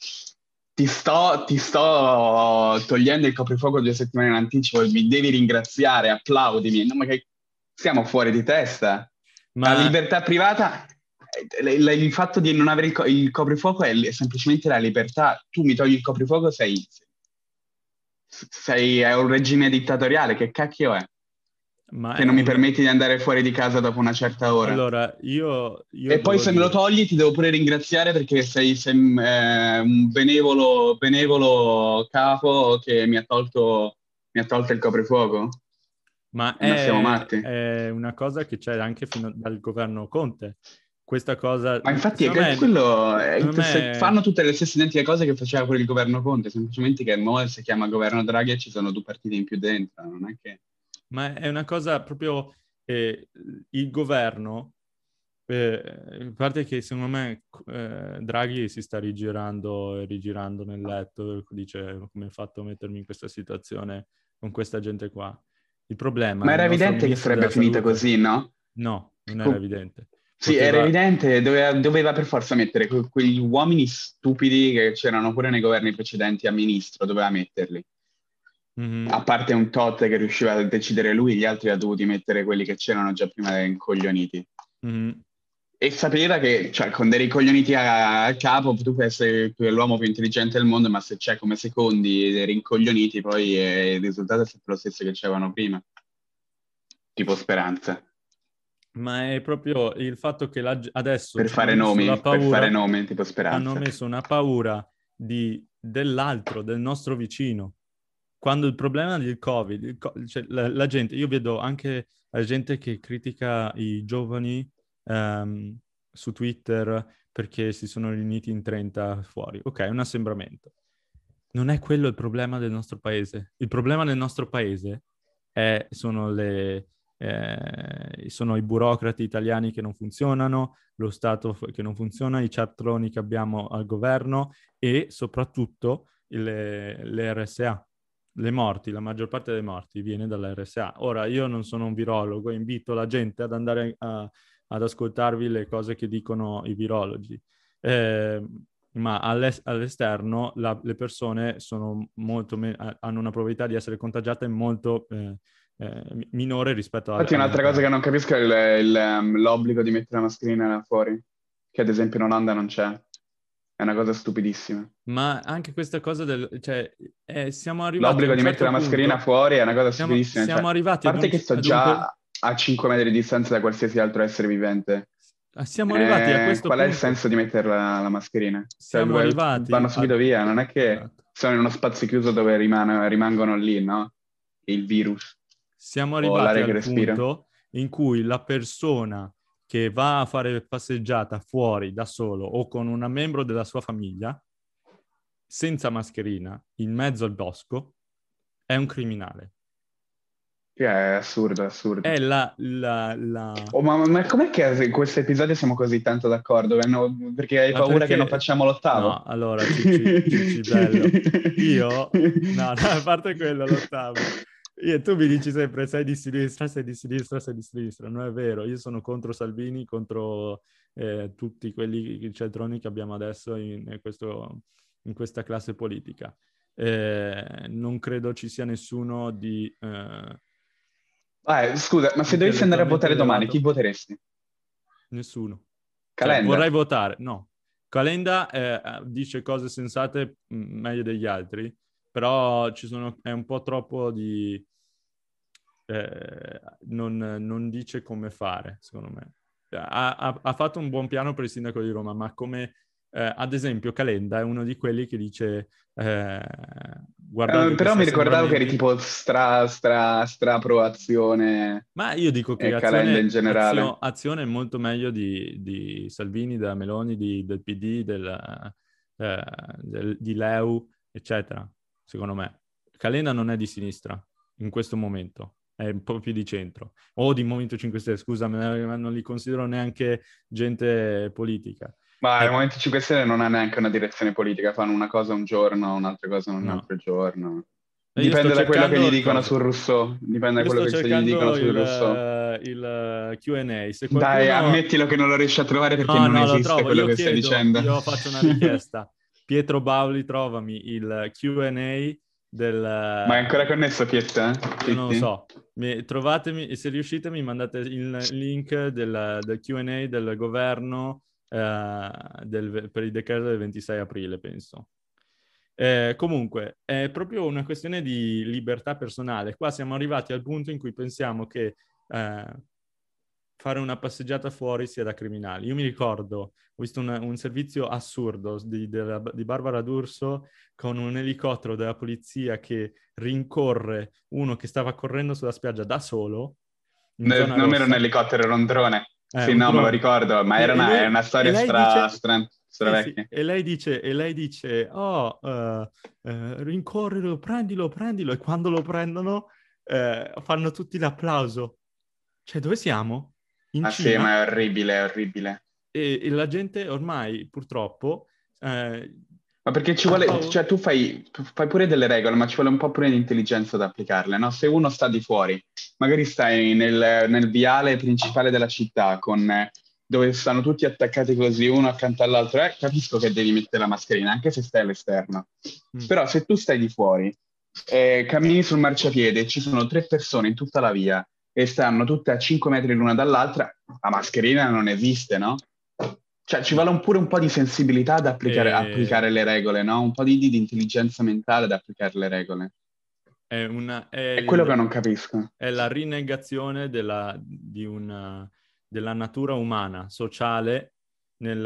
ti sto, ti sto togliendo il coprifuoco due settimane in anticipo mi devi ringraziare, applaudimi, no, ma che siamo fuori di testa. Ma la libertà privata il fatto di non avere il, co- il coprifuoco è, è, semplicemente la libertà. Tu mi togli il coprifuoco, sei, sei è un regime dittatoriale. Che cacchio è? Ma che non un... mi permetti di andare fuori di casa dopo una certa ora. Allora, io... io e poi se dire... me lo togli ti devo pure ringraziare perché sei, sei eh, un benevolo, benevolo capo che mi ha tolto, mi ha tolto il coprifuoco. Ma è, è, una cosa che c'è anche fino dal governo Conte questa cosa... Ma infatti è quello, è, me... fanno tutte le stesse identiche cose che faceva il governo Conte, semplicemente che ora si chiama governo Draghi e ci sono due partiti in più dentro, non è che... Ma è una cosa proprio... Eh, il governo, eh, a parte che secondo me eh, Draghi si sta rigirando e rigirando nel letto, dice come hai fatto a mettermi in questa situazione con questa gente qua. Il problema... Ma era evidente che sarebbe finita così, no? No, non era evidente. Sì, poteva... era evidente, doveva, doveva, per forza mettere que- quegli uomini stupidi che c'erano pure nei governi precedenti a ministro, doveva metterli. Mm-hmm. A parte un tot che riusciva a decidere lui, gli altri ha dovuti mettere quelli che c'erano già prima incoglioniti. Mm-hmm. E sapeva che, cioè, con dei ricoglioniti a, a capo, tu puoi essere l'uomo più intelligente del mondo, ma se c'è come secondi dei rincoglioniti, poi eh, il risultato è sempre lo stesso che c'erano prima. Tipo speranza ma è proprio il fatto che la, adesso per fare nomi, paura, per fare nomi, tipo speranza. Hanno messo una paura di, dell'altro, del nostro vicino. Quando il problema del Covid, il, cioè, la, la, gente, io vedo anche la gente che critica i giovani um, su Twitter perché si sono riuniti in 30 fuori. Ok, è un assembramento. Non è quello il problema del nostro paese. Il problema del nostro paese è, sono le, eh, sono i burocrati italiani che non funzionano, lo Stato che non funziona, i cialtroni che abbiamo al governo e soprattutto le, le RSA. Le morti, la maggior parte delle morti viene dalla RSA. Ora, io non sono un virologo, invito la gente ad andare a, ad ascoltarvi le cose che dicono i virologi. Eh, ma all'es- all'esterno la, le persone me- hanno una probabilità di essere contagiate molto eh, eh, minore rispetto a... Infatti un'altra cosa che non capisco è il, il, um, l'obbligo di mettere la mascherina fuori, che ad esempio in Olanda non c'è. È una cosa stupidissima. Ma anche questa cosa del... cioè, eh, siamo arrivati... L'obbligo di certo mettere la mascherina punto, fuori è una cosa siamo, stupidissima. Siamo cioè, arrivati... A parte che sto già un... a 5 metri di distanza da qualsiasi altro essere vivente. Ah, siamo arrivati eh, a questo qual punto. è il senso di mettere la, la mascherina? Cioè, siamo cioè, arrivati... Vanno subito a... via, non è che esatto. sono in uno spazio chiuso dove rimane, rimangono lì, no? Il virus. Siamo arrivati al punto in cui la persona che va a fare passeggiata fuori da solo o con un membro della sua famiglia, senza mascherina, in mezzo al bosco, è un criminale. È assurdo, è assurdo. È la... la, la... Oh, ma, ma com'è che in questo episodio siamo così tanto d'accordo? Perché hai ma paura perché... che non facciamo l'ottavo? No, allora, Cici, Cici bello. Io... No, no, a parte quello, l'ottavo. Io, tu mi dici sempre sei di sinistra, sei di sinistra, sei di sinistra. Non è vero, io sono contro Salvini, contro eh, tutti quelli centroni che abbiamo adesso in, questo, in questa classe politica. Eh, non credo ci sia nessuno di... Eh, ah, scusa, ma se dovessi andare a votare domani, chi voteresti? Nessuno. Cioè. Cioè, vorrei votare, no. Calenda eh, dice cose sensate mm, meglio degli altri però ci sono, è un po' troppo di... Eh, non, non, dice come fare, secondo me. Ha, ha, ha, fatto un buon piano per il sindaco di Roma, ma come... Eh, ad esempio, Calenda è uno di quelli che dice... Eh, uh, però mi ricordavo che eri tipo stra, stra, stra pro azione. Ma io dico che azione, in generale. Azione, azione, è molto meglio di, di Salvini, della Meloni, di, del PD, del, eh, del, di Leu, eccetera secondo me. Calenda non è di sinistra in questo momento, è un po' più di centro. O di Movimento 5 Stelle, scusa, non li considero neanche gente politica. Ma il Movimento 5 Stelle non ha neanche una direzione politica, fanno una cosa un giorno, un'altra cosa un no. altro giorno. Dipende da quello che gli dicono su Rousseau. Dipende da quello che gli dicono su Rousseau. Il QA. Qualcuno... Dai, ammettilo che non lo riesci a trovare perché no, non no, esiste quello io che chiedo, stai dicendo. Io faccio una richiesta. Pietro Bauli, trovami il QA del... Ma è ancora connesso Pietro? Eh? non lo so. Mi, trovatemi, se riuscite mi mandate il link del, del Q&A del governo eh, del, per il decreto del 26 aprile, penso. Eh, comunque, è proprio una questione di libertà personale. Qua siamo arrivati al punto in cui pensiamo che eh, fare una passeggiata fuori sia da criminali. Io mi ricordo, ho visto un, un servizio assurdo di, della, di, Barbara D'Urso con un elicottero della polizia che rincorre uno che stava correndo sulla spiaggia da solo. Ne, non rossa. era un elicottero, era un drone. Eh, sì, no, me lo ricordo, ma era una, lei, una storia stra, dice... stra, sì, sì. E, lei dice, e lei dice, oh, uh, uh, rincorrilo, prendilo, prendilo. E quando lo prendono uh, fanno tutti l'applauso. Cioè, dove siamo? In ah Cina? sì, ma è orribile, è orribile. E, e la gente ormai, purtroppo... ma perché ci vuole, cioè tu fai, fai, pure delle regole, ma ci vuole un po' pure di intelligenza da applicarle, no? Se uno sta di fuori, magari stai nel, nel viale principale della città con dove stanno tutti attaccati così uno accanto all'altro, eh, capisco che devi mettere la mascherina, anche se stai all'esterno. Mm. Però se tu stai di fuori, eh, cammini sul marciapiede, ci sono tre persone in tutta la via e stanno tutte a 5 metri l'una dall'altra, la mascherina non esiste, no? Cioè ci vuole pure un po' di sensibilità ad applicare, e... applicare le regole, no? Un po' di, di, intelligenza mentale ad applicare le regole. È, una, è, è quello che non capisco. È la rinegazione della, di una della natura umana, sociale, nel,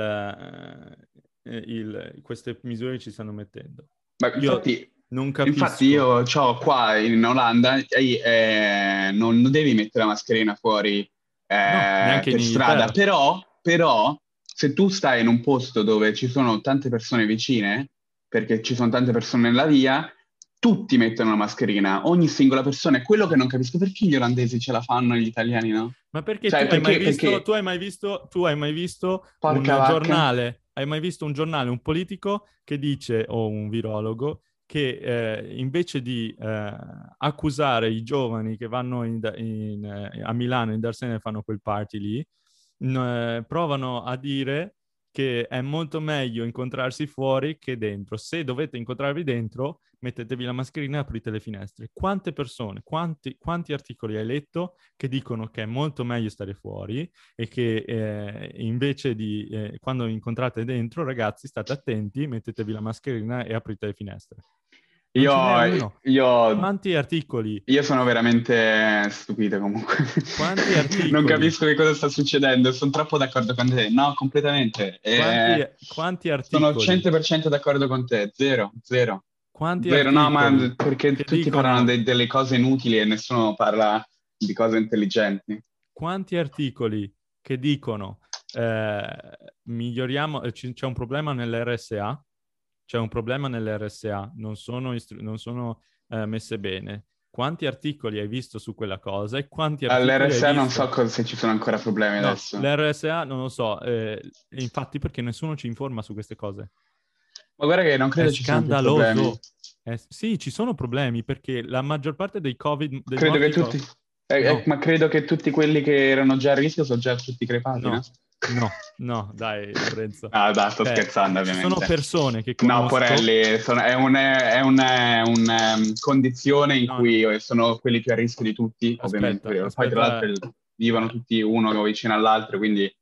eh, il, queste misure che ci stanno mettendo. Ma infatti, io non capisco. Infatti io ho qua in Olanda, eh, non, non, devi mettere la mascherina fuori eh, no, per strada, però, però se tu stai in un posto dove ci sono tante persone vicine, perché ci sono tante persone nella via, tutti mettono la mascherina, ogni singola persona. È quello che non capisco perché gli olandesi ce la fanno e gli italiani no. Ma perché, cioè, tu, perché, hai visto, perché... tu, hai mai visto, tu hai mai visto Porca un vacca. giornale, hai mai visto un giornale, un politico che dice, o un virologo, che eh, invece di eh, accusare i giovani che vanno in, in, eh, a Milano in Darsene e fanno quel party lì, n- provano a dire che è molto meglio incontrarsi fuori che dentro. Se dovete incontrarvi dentro, mettetevi la mascherina e aprite le finestre. Quante persone, quanti, quanti articoli hai letto che dicono che è molto meglio stare fuori e che eh, invece di eh, quando incontrate dentro, ragazzi, state attenti, mettetevi la mascherina e aprite le finestre. Io, io, Quanti articoli? Io sono veramente stupito comunque. Quanti articoli? non capisco che cosa sta succedendo, sono troppo d'accordo con te. No, completamente. Quanti, eh, quanti articoli? Sono 100% d'accordo con te, zero, zero. Quanti zero, no, ma perché tutti dicono... parlano de- delle cose inutili e nessuno parla di cose intelligenti. Quanti articoli che dicono eh, miglioriamo, eh, c'è un problema nell'RSA, c'è un problema nell'RSA, non sono, istru- non sono eh, messe bene. Quanti articoli hai visto su quella cosa e quanti articoli All'RSA non so cosa, se ci sono ancora problemi no, adesso. L'RSA non lo so, eh, infatti perché nessuno ci informa su queste cose. Ma guarda che non credo È ci siano problemi. Eh, sì, ci sono problemi perché la maggior parte dei Covid... Dei credo che tutti... Eh, no. eh, ma credo che tutti quelli che erano già a rischio sono già tutti crepati, no? No? No, no, dai, Lorenzo. Ah, dai, sto eh, scherzando, ovviamente. Sono persone che conosco... No, Porelli, sono, è una è un, un, um, condizione in no, cui no. sono quelli più a rischio di tutti, aspetta, ovviamente. Aspetta. Poi, tra l'altro, vivono tutti uno vicino all'altro, quindi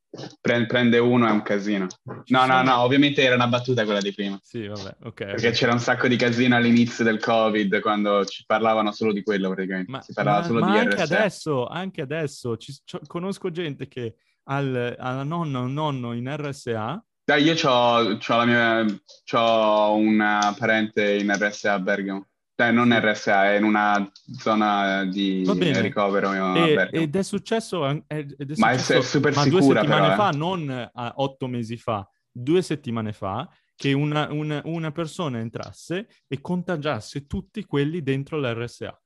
prende uno è un casino. No, no, no, ovviamente era una battuta quella di prima. Sì, vabbè, ok. Perché okay. c'era un sacco di casino all'inizio del Covid, quando ci parlavano solo di quello praticamente. Ma, si parlava ma, solo ma di anche adesso, anche adesso, ci, conosco gente che al, alla nonna o nonno in RSA. Dai, io ho la mia, c'ho una parente in RSA a Bergamo. Cioè, non RSA, è in una zona di ricovero e, Ed è successo... Ed è successo ma è, è super ma sicura, due settimane però, fa, eh. non otto mesi fa, due settimane fa, che una, una, una persona entrasse e contagiasse tutti quelli dentro l'RSA.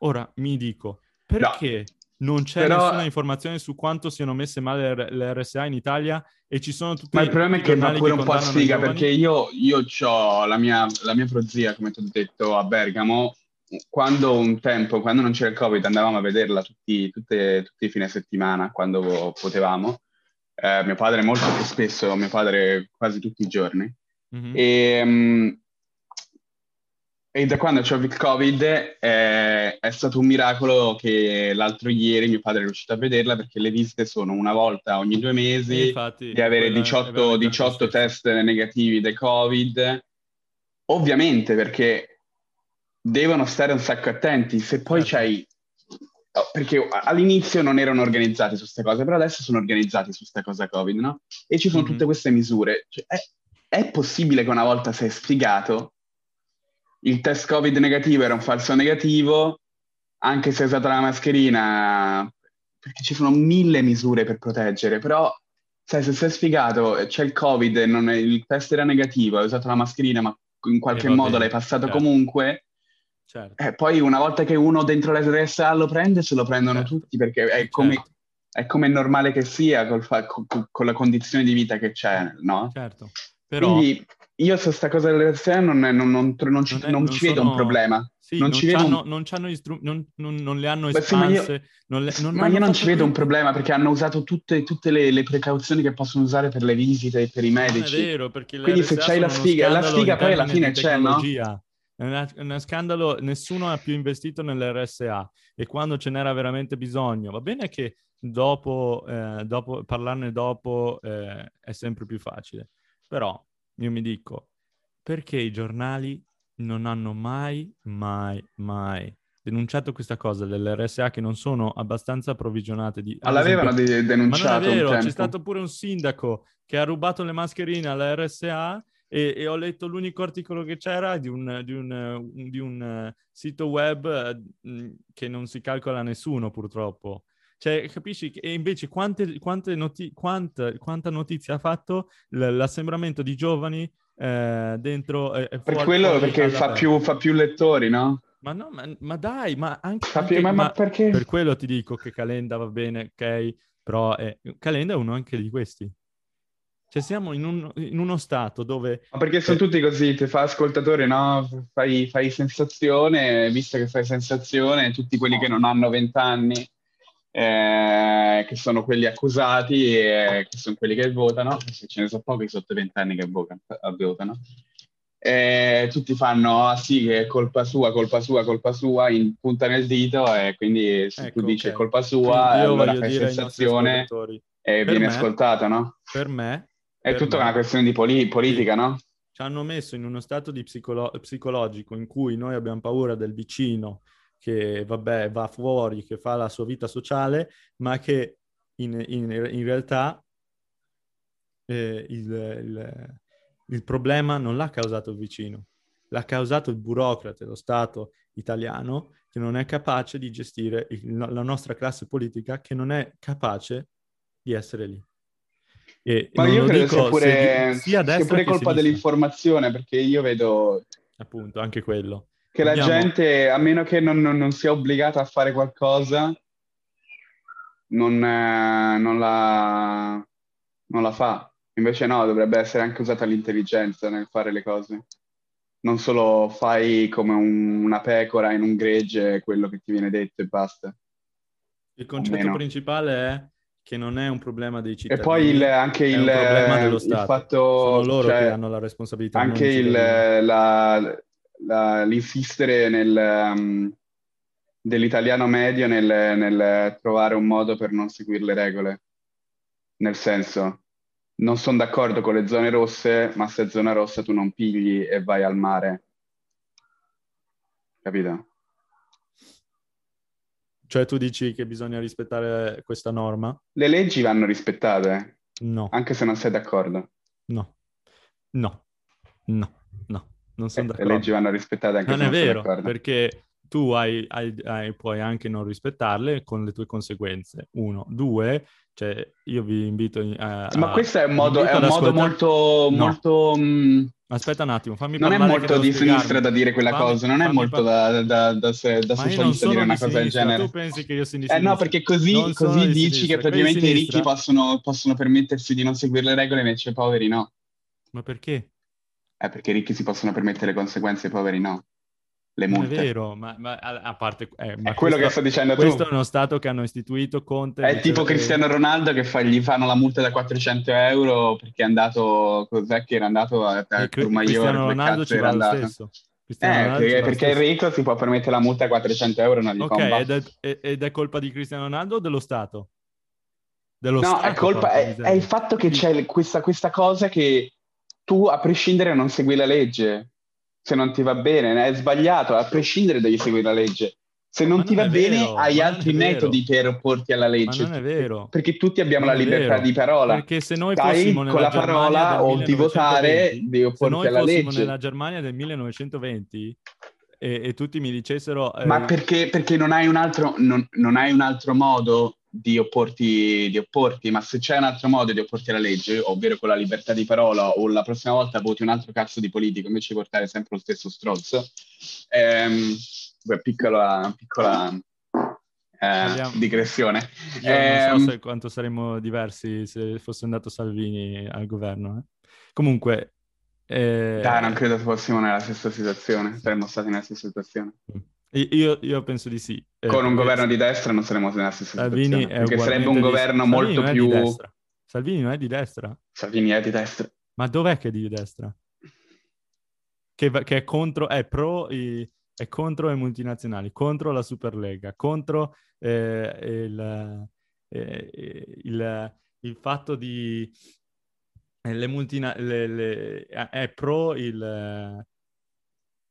Ora mi dico, perché no non c'è Però... nessuna informazione su quanto siano messe male le RSA in Italia e ci sono tutti Ma il problema è che va pure un po' a sfiga perché io, io ho la mia, la mia prozia, come ti ho detto, a Bergamo. Quando un tempo, quando non c'era il Covid, andavamo a vederla tutti, tutte, tutti i fine settimana, quando potevamo. Eh, mio padre molto più spesso, mio padre quasi tutti i giorni. Mm-hmm. E, um, e da quando c'ho il Covid eh, è stato un miracolo che l'altro ieri mio padre è riuscito a vederla perché le visite sono una volta ogni due mesi, infatti, di avere 18, 18 test negativi del Covid. Ovviamente perché devono stare un sacco attenti, se poi certo. c'hai... Oh, perché all'inizio non erano organizzati su queste cose, però adesso sono organizzati su questa cosa Covid, no? E ci sono mm-hmm. tutte queste misure. Cioè, è, è possibile che una volta sei spiegato il test Covid negativo era un falso negativo, anche se hai usato la mascherina, perché ci sono mille misure per proteggere, però sai, se sei sfigato, c'è il Covid, non è, il test era negativo, hai usato la mascherina, ma in qualche modo l'hai passato certo. comunque, certo. Eh, poi una volta che uno dentro l'SRSA lo prende, se lo prendono certo. tutti, perché è come, certo. è come è normale che sia fa- con, con la condizione di vita che c'è, no? Certo. Però... Quindi io su questa cosa dell'RSA non, non, non, non ci, non ci sono... vedo un problema. Sì, non, ci vedo un... non, istru... non, non, le hanno espanse. Ma io, ma io non ci vedo un problema perché hanno usato tutte, tutte le, le, precauzioni che possono usare per le visite e per i medici. Non è vero, perché Quindi se c'hai la sfiga, la sfiga poi alla fine c'è, no? È uno scandalo, nessuno ha più investito nell'RSA e quando ce n'era veramente bisogno, va bene che dopo, eh, dopo parlarne dopo eh, è sempre più facile, però io mi dico, perché i giornali non hanno mai, mai, mai denunciato questa cosa dell'RSA che non sono abbastanza approvvigionate di... Ma l'avevano esempio, denunciato Ma non è vero, c'è stato pure un sindaco che ha rubato le mascherine alla RSA e, e ho letto l'unico articolo che c'era di un, di un, di un uh, sito web uh, che non si calcola nessuno purtroppo. Cioè, capisci? E invece quante, quante noti- quanta, quanta notizia ha fatto l- l'assembramento di giovani eh, dentro e fuori. Per quello perché fa più, fa più, lettori, no? Ma no, ma, ma dai, ma anche... Più, ma, ma, perché? Per quello ti dico che Calenda va bene, ok? Però è... Calenda è uno anche di questi. Cioè siamo in, un, in uno stato dove... Ma perché sono eh... tutti così, ti fa ascoltatore, no? Fai, fai sensazione, visto che fai sensazione, tutti quelli che non hanno vent'anni eh, che sono quelli accusati e che sono quelli che votano, ce ne sono pochi sotto i vent'anni che votano, votano. E tutti fanno, ah sì, che è colpa sua, colpa sua, colpa sua, in punta nel dito e quindi se ecco, tu dici okay. è colpa sua, quindi allora fai sensazione e viene ascoltato, no? Per me... È tutta me, una questione di poli- politica, sì. no? Ci hanno messo in uno stato di psicolo- psicologico in cui noi abbiamo paura del vicino, che vabbè va fuori, che fa la sua vita sociale, ma che in, in, in realtà eh, il, il, il, problema non l'ha causato il vicino, l'ha causato il burocrate, lo Stato italiano, che non è capace di gestire il, la nostra classe politica, che non è capace di essere lì. E Ma io credo sia pure, sia sia pure colpa dell'informazione, perché io vedo... Appunto, anche quello che la gente, a meno che non, non, non, sia obbligata a fare qualcosa, non, eh, non, la, non la fa. Invece no, dovrebbe essere anche usata l'intelligenza nel fare le cose. Non solo fai come un, una pecora in un gregge quello che ti viene detto e basta. Il concetto principale è che non è un problema dei cittadini. E poi il, anche il, il, fatto... Sono loro cioè, che hanno la responsabilità. Anche il, la, la, l'insistere nel, um, dell'italiano medio nel, nel trovare un modo per non seguire le regole. Nel senso, non sono d'accordo con le zone rosse, ma se è zona rossa tu non pigli e vai al mare. Capito? Cioè tu dici che bisogna rispettare questa norma? Le leggi vanno rispettate. No. Anche se non sei d'accordo. No. No. No non sono eh, d'accordo. Le leggi vanno rispettate anche non se non è vero, perché tu hai, hai, hai, puoi anche non rispettarle con le tue conseguenze. Uno. Due, cioè io vi invito a... Ma questo è un modo, è un modo molto... No. molto mh... Mm, Aspetta un attimo, fammi Non è molto di sinistra da dire quella fammi, cosa, non è molto par- da, da, da, da socialista dire una cosa sinistra, del genere. Tu pensi che io sia di sinistra? Eh no, perché così, così dici sinistra, che praticamente i ricchi possono, possono permettersi di non seguire le regole, invece i poveri no. Ma perché? Eh, perché i ricchi si possono permettere le conseguenze, i poveri no. Le multe. È vero, ma, ma a parte... Eh, ma è quello questo, che sto dicendo questo tu. Questo è uno Stato che hanno istituito Conte... È tipo che... Cristiano Ronaldo che fa, gli fanno la multa da 400 euro perché è andato... Cos'è che era andato a, a Courmayeur? Cristiano Ronaldo ci va lo stesso. Eh, perché, perché il ricco si può permettere la multa da 400 euro non gli Ok, ed è, ed è, colpa di Cristiano Ronaldo o dello Stato? Dello no, Stato, è, colpa, è, è, il fatto che c'è questa, questa cosa che tu a prescindere non segui la legge. Se non ti va bene, è sbagliato, a prescindere devi seguire la legge. Se non, non ti va bene, vero, hai altri metodi per opporti alla legge. Ma non è vero. Perché tutti abbiamo la libertà di parola. Perché se noi Stai con la parola o di votare, devi opporti alla legge. Se noi nella Germania del 1920 e, e tutti mi dicessero... Eh... Ma perché, perché non, hai un altro, non, non hai un altro modo di opporti, di opporti, ma se c'è un altro modo di opporti alla legge, ovvero con la libertà di parola o la prossima volta voti un altro cazzo di politico invece di portare sempre lo stesso stronzo, ehm, piccola, piccola eh, digressione. Io eh, non so ehm, se quanto saremmo diversi se fosse andato Salvini al governo. Eh. Comunque... Eh... Dai, non credo fossimo nella stessa situazione, saremmo stati nella stessa situazione. Mm. Io, io, penso di sì. Eh, Con un governo di destra non saremmo nella stessa Salvini situazione. Perché sarebbe un governo di... molto più... Salvini non è di destra. Salvini è di destra. Ma dov'è che è di destra? Che, che è contro, è pro i, è contro le multinazionali, contro la Superlega, contro eh, il, eh, il, il, fatto di eh, le multinazionali, è pro il,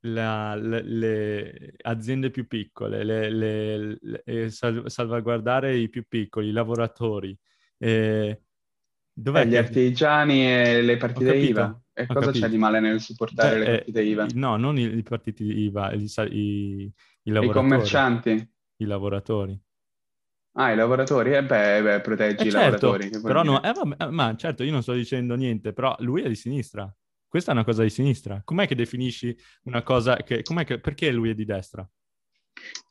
la, le, le, aziende più piccole, le, le, sal, salvaguardare i più piccoli, i lavoratori. Eh, eh, gli artigiani e le partite IVA. E cosa capito. c'è di male nel supportare cioè, le partite IVA? No, non i, i partiti IVA, i, i, i lavoratori. I commercianti? I lavoratori. Ah, i lavoratori? Eh beh, beh proteggi eh i certo, lavoratori. Però no, eh, vabbè, ma certo, io non sto dicendo niente, però lui è di sinistra. Questa è una cosa di sinistra. Com'è che definisci una cosa che... che perché lui è di destra?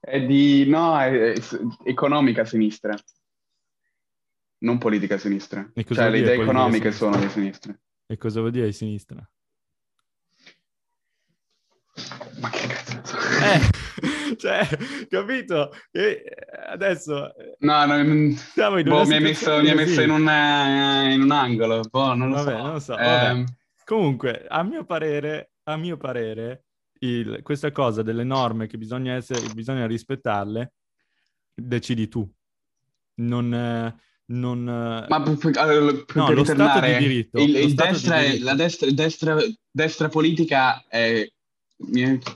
È di... no, è, è economica sinistra. Non politica sinistra. Cioè, le idee economiche sono di sinistra. E cosa vuol dire di sinistra? Ma che cazzo? Eh, cioè, capito? E adesso... No, no siamo in boh, mi hai messo, mi messo in, una, in, un angolo. Boh, non lo vabbè, so. Non lo so. Eh, Comunque, a mio parere, a mio parere il, questa cosa delle norme che bisogna, essere, bisogna rispettarle, decidi tu. Non... non Ma per, per, per no, lo Stato di diritto, il, il destra, di diritto. la destra, destra, destra politica è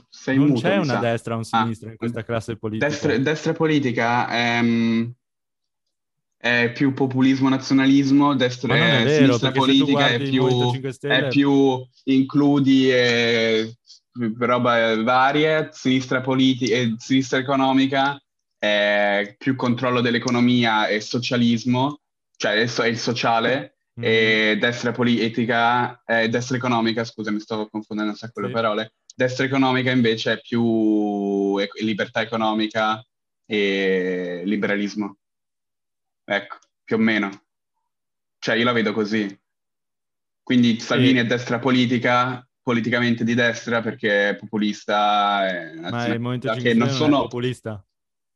sei non muto, c'è una sa. destra o una sinistra ah, in questa classe politica. Destra, destra politica ehm, è più populismo nazionalismo, destra e vero, sinistra politica è più, è più, includi e roba varie, sinistra politica e sinistra economica è più controllo dell'economia e socialismo, cioè è il sociale, mm. e destra politica, eh, destra economica, scusa mi sto confondendo un sacco sì. le parole, destra economica invece è più libertà economica e liberalismo. Ecco, più o meno. Cioè, io la vedo così. Quindi Salvini e... è destra politica, politicamente di destra perché è populista. È Ma il Movimento 5 non sono, populista?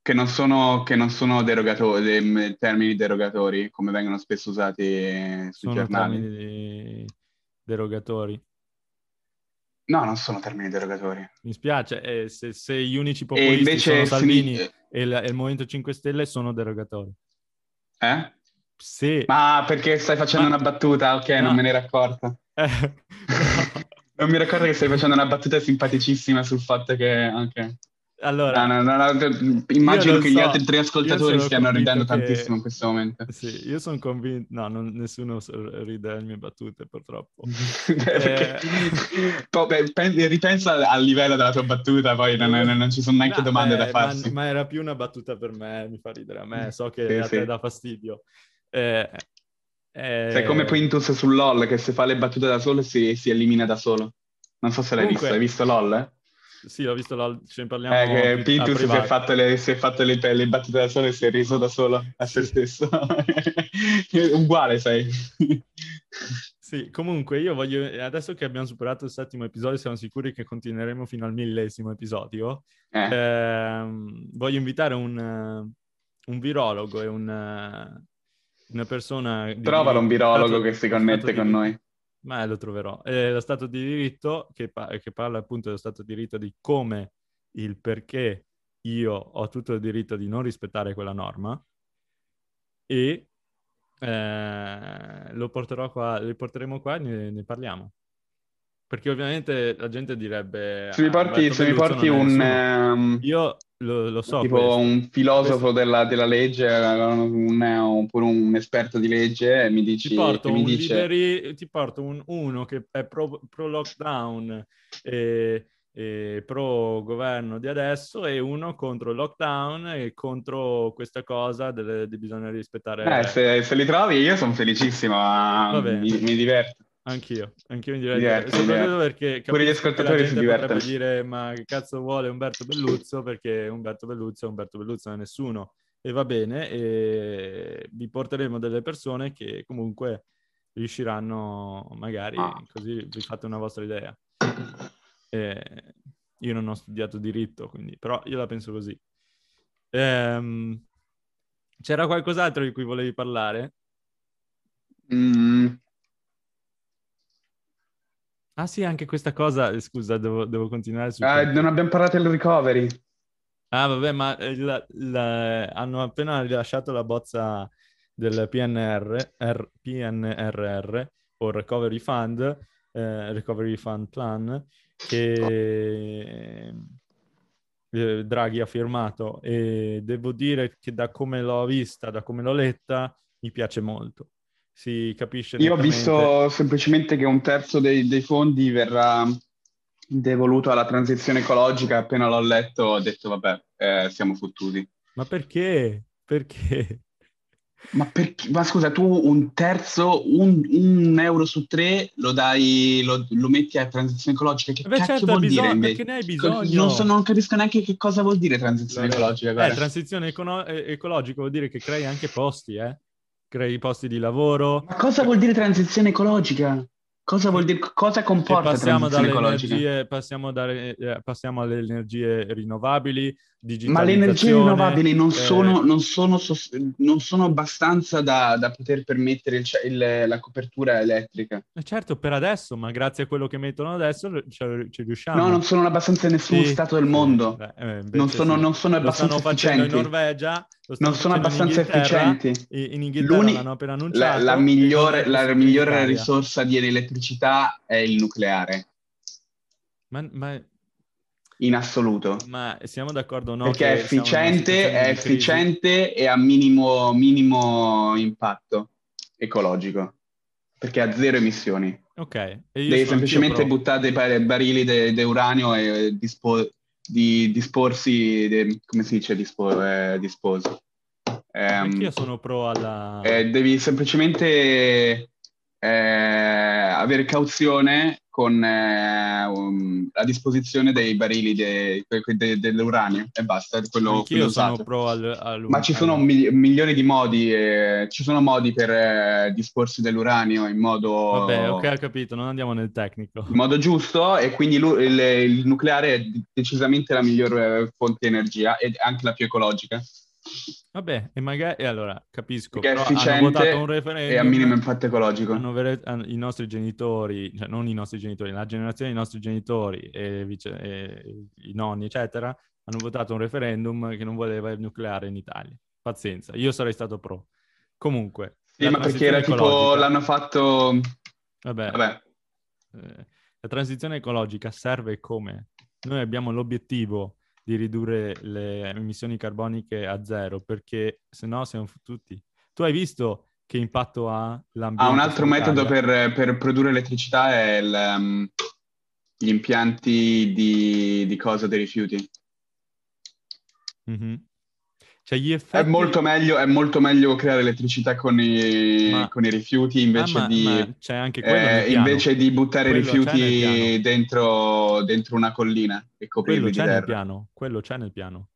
Che non sono, che non sono derogatori, termini derogatori, come vengono spesso usati sui sono giornali. termini derogatori. No, non sono termini derogatori. Mi spiace, eh, se, se, gli unici populisti sono Salvini sin... e, il, e il Movimento 5 Stelle sono derogatori. Eh? Sì. Ma perché stai facendo Ma... una battuta? Ok, no. non me ne ero accorta. Eh, no. non mi ricordo che stai facendo una battuta simpaticissima sul fatto che... anche... Allora, no, no, no, immagino che so. gli altri tre ascoltatori stiano ridendo che... tantissimo in questo momento. Sì, io sono convinto, no, non, nessuno ride alle mie battute purtroppo. eh... Beh, ripensa al livello della tua battuta, poi non, non ci sono neanche domande beh, da farsi. Ma, ma, era più una battuta per me, mi fa ridere a me, so che sì, a te sì. dà fastidio. Eh, eh... Sei come Quintus sul LOL, che se fa le battute da solo si, si elimina da solo. Non so se l'hai Comunque... visto, hai visto LOL? Sì, l'ho visto, la... ce ne parliamo. Eh, che si è fatto le, si è fatto le, le battute da solo e si è riso da solo a se stesso. Uguale sei. Sì, comunque io voglio, adesso che abbiamo superato il settimo episodio, siamo sicuri che continueremo fino al millesimo episodio. Eh. Ehm, voglio invitare un, un virologo e un, una persona... Trovalo un virologo che si connette con noi ma lo troverò. È lo Stato di diritto che, pa- che parla appunto dello Stato di diritto di come il perché io ho tutto il diritto di non rispettare quella norma e eh, lo porterò qua, li porteremo qua e ne, ne parliamo. Perché ovviamente la gente direbbe... Se mi porti, se mi porti un... Um, Io lo, lo, so. Tipo questo. un filosofo della, della, legge, un, oppure un esperto di legge, mi dici... Ti porto, mi dice... liberi, ti porto un, uno che è pro, pro lockdown e, eh, pro governo di adesso e uno contro il lockdown e contro questa cosa del, di bisogna rispettare... Eh, se, se li trovi io sono felicissimo, mi, mi diverto. Anch'io, anch'io mi diverto. Soprattutto perché pure gli ascoltatori si divertono. dire ma che cazzo vuole Umberto Belluzzo perché Umberto Belluzzo è Umberto Belluzzo, non è nessuno. E va bene, e vi porteremo delle persone che comunque riusciranno magari, ah. così vi fate una vostra idea. E io non ho studiato diritto, quindi, però io la penso così. Ehm, c'era qualcos'altro di cui volevi parlare? Mm, Ah sì, anche questa cosa, eh, scusa, devo, devo continuare su... Ah, non abbiamo parlato del recovery. Ah vabbè, ma eh, la, la, hanno appena rilasciato la bozza del PNR, R, PNRR, o Recovery Fund, eh, Recovery Fund Plan, che eh, Draghi ha firmato e devo dire che da come l'ho vista, da come l'ho letta, mi piace molto si capisce. Io ho visto semplicemente che un terzo dei, dei fondi verrà devoluto alla transizione ecologica. Appena l'ho letto ho detto vabbè, eh, siamo fottuti. Ma perché? Perché? Ma, perché? Ma scusa, tu un terzo, un, un, euro su tre lo dai, lo, lo metti a transizione ecologica? Che Beh, cacchio certo, vuol bisogno, dire? Perché ne hai bisogno. Non, so, non, capisco neanche che cosa vuol dire transizione ecologica. Eh, transizione econo- ecologica vuol dire che crei anche posti, eh? Crei posti di lavoro. Ma cosa vuol dire transizione ecologica? Cosa vuol dire, cosa comporta passiamo transizione ecologica? Passiamo, dalle, eh, passiamo, alle energie rinnovabili, Ma le energie rinnovabili non, eh... sono, non, sono, non sono, abbastanza da, da poter permettere il, il, la copertura elettrica. Eh certo, per adesso, ma grazie a quello che mettono adesso ci, ci riusciamo. No, non sono abbastanza in nessun sì. stato del mondo. Beh, eh, non, sono, sì. non sono abbastanza efficienti. in Norvegia, non sono abbastanza efficienti. In Inghilterra l'hanno appena annunciato. La, la migliore, la migliore risorsa di elettricità è il nucleare. Ma, ma, in assoluto. Ma siamo d'accordo o no? Perché è efficiente, è efficiente e ha minimo, minimo impatto ecologico. Perché ha zero emissioni. Ok. Devi semplicemente buttare dei barili di de uranio e dispo- di disporsi, de, come si dice dispo, eh, disposi? Um, io sono pro alla... Eh, devi semplicemente eh, avere cauzione con eh, um, a disposizione dei barili de, de, dell'uranio e basta, quello, quello sono pro al, al, Ma ci sono mili- milioni di modi, eh, ci sono modi per eh, disporsi dell'uranio in modo... Vabbè, ok, ho capito, non andiamo nel tecnico. In modo giusto e quindi il, il nucleare è decisamente la migliore fonte di energia e anche la più ecologica. Vabbè, e magari e allora capisco che è efficiente un referendum, e a minimo impatto ecologico. Hanno, hanno, I nostri genitori, cioè non i nostri genitori, la generazione dei nostri genitori e, vice, e, i nonni, eccetera, hanno votato un referendum che non voleva il nucleare in Italia. Pazienza, io sarei stato pro. Comunque. Sì, ma perché era tipo l'hanno fatto. Vabbè. Vabbè. Eh, la transizione ecologica serve come? Noi abbiamo l'obiettivo di ridurre le emissioni carboniche a zero, perché se no siamo fottuti. Tu hai visto che impatto ha l'ambiente? Ah, un altro metodo per, per, produrre elettricità è il, um, gli impianti di, di cosa dei rifiuti. Mm-hmm. Cioè effetti... È molto meglio, è molto meglio creare elettricità con i, ma... con i rifiuti invece, ah, ma, di, ma c'è anche eh, invece di buttare quello rifiuti dentro, dentro, una collina e coprirli quello di Nel piano. Quello c'è nel piano.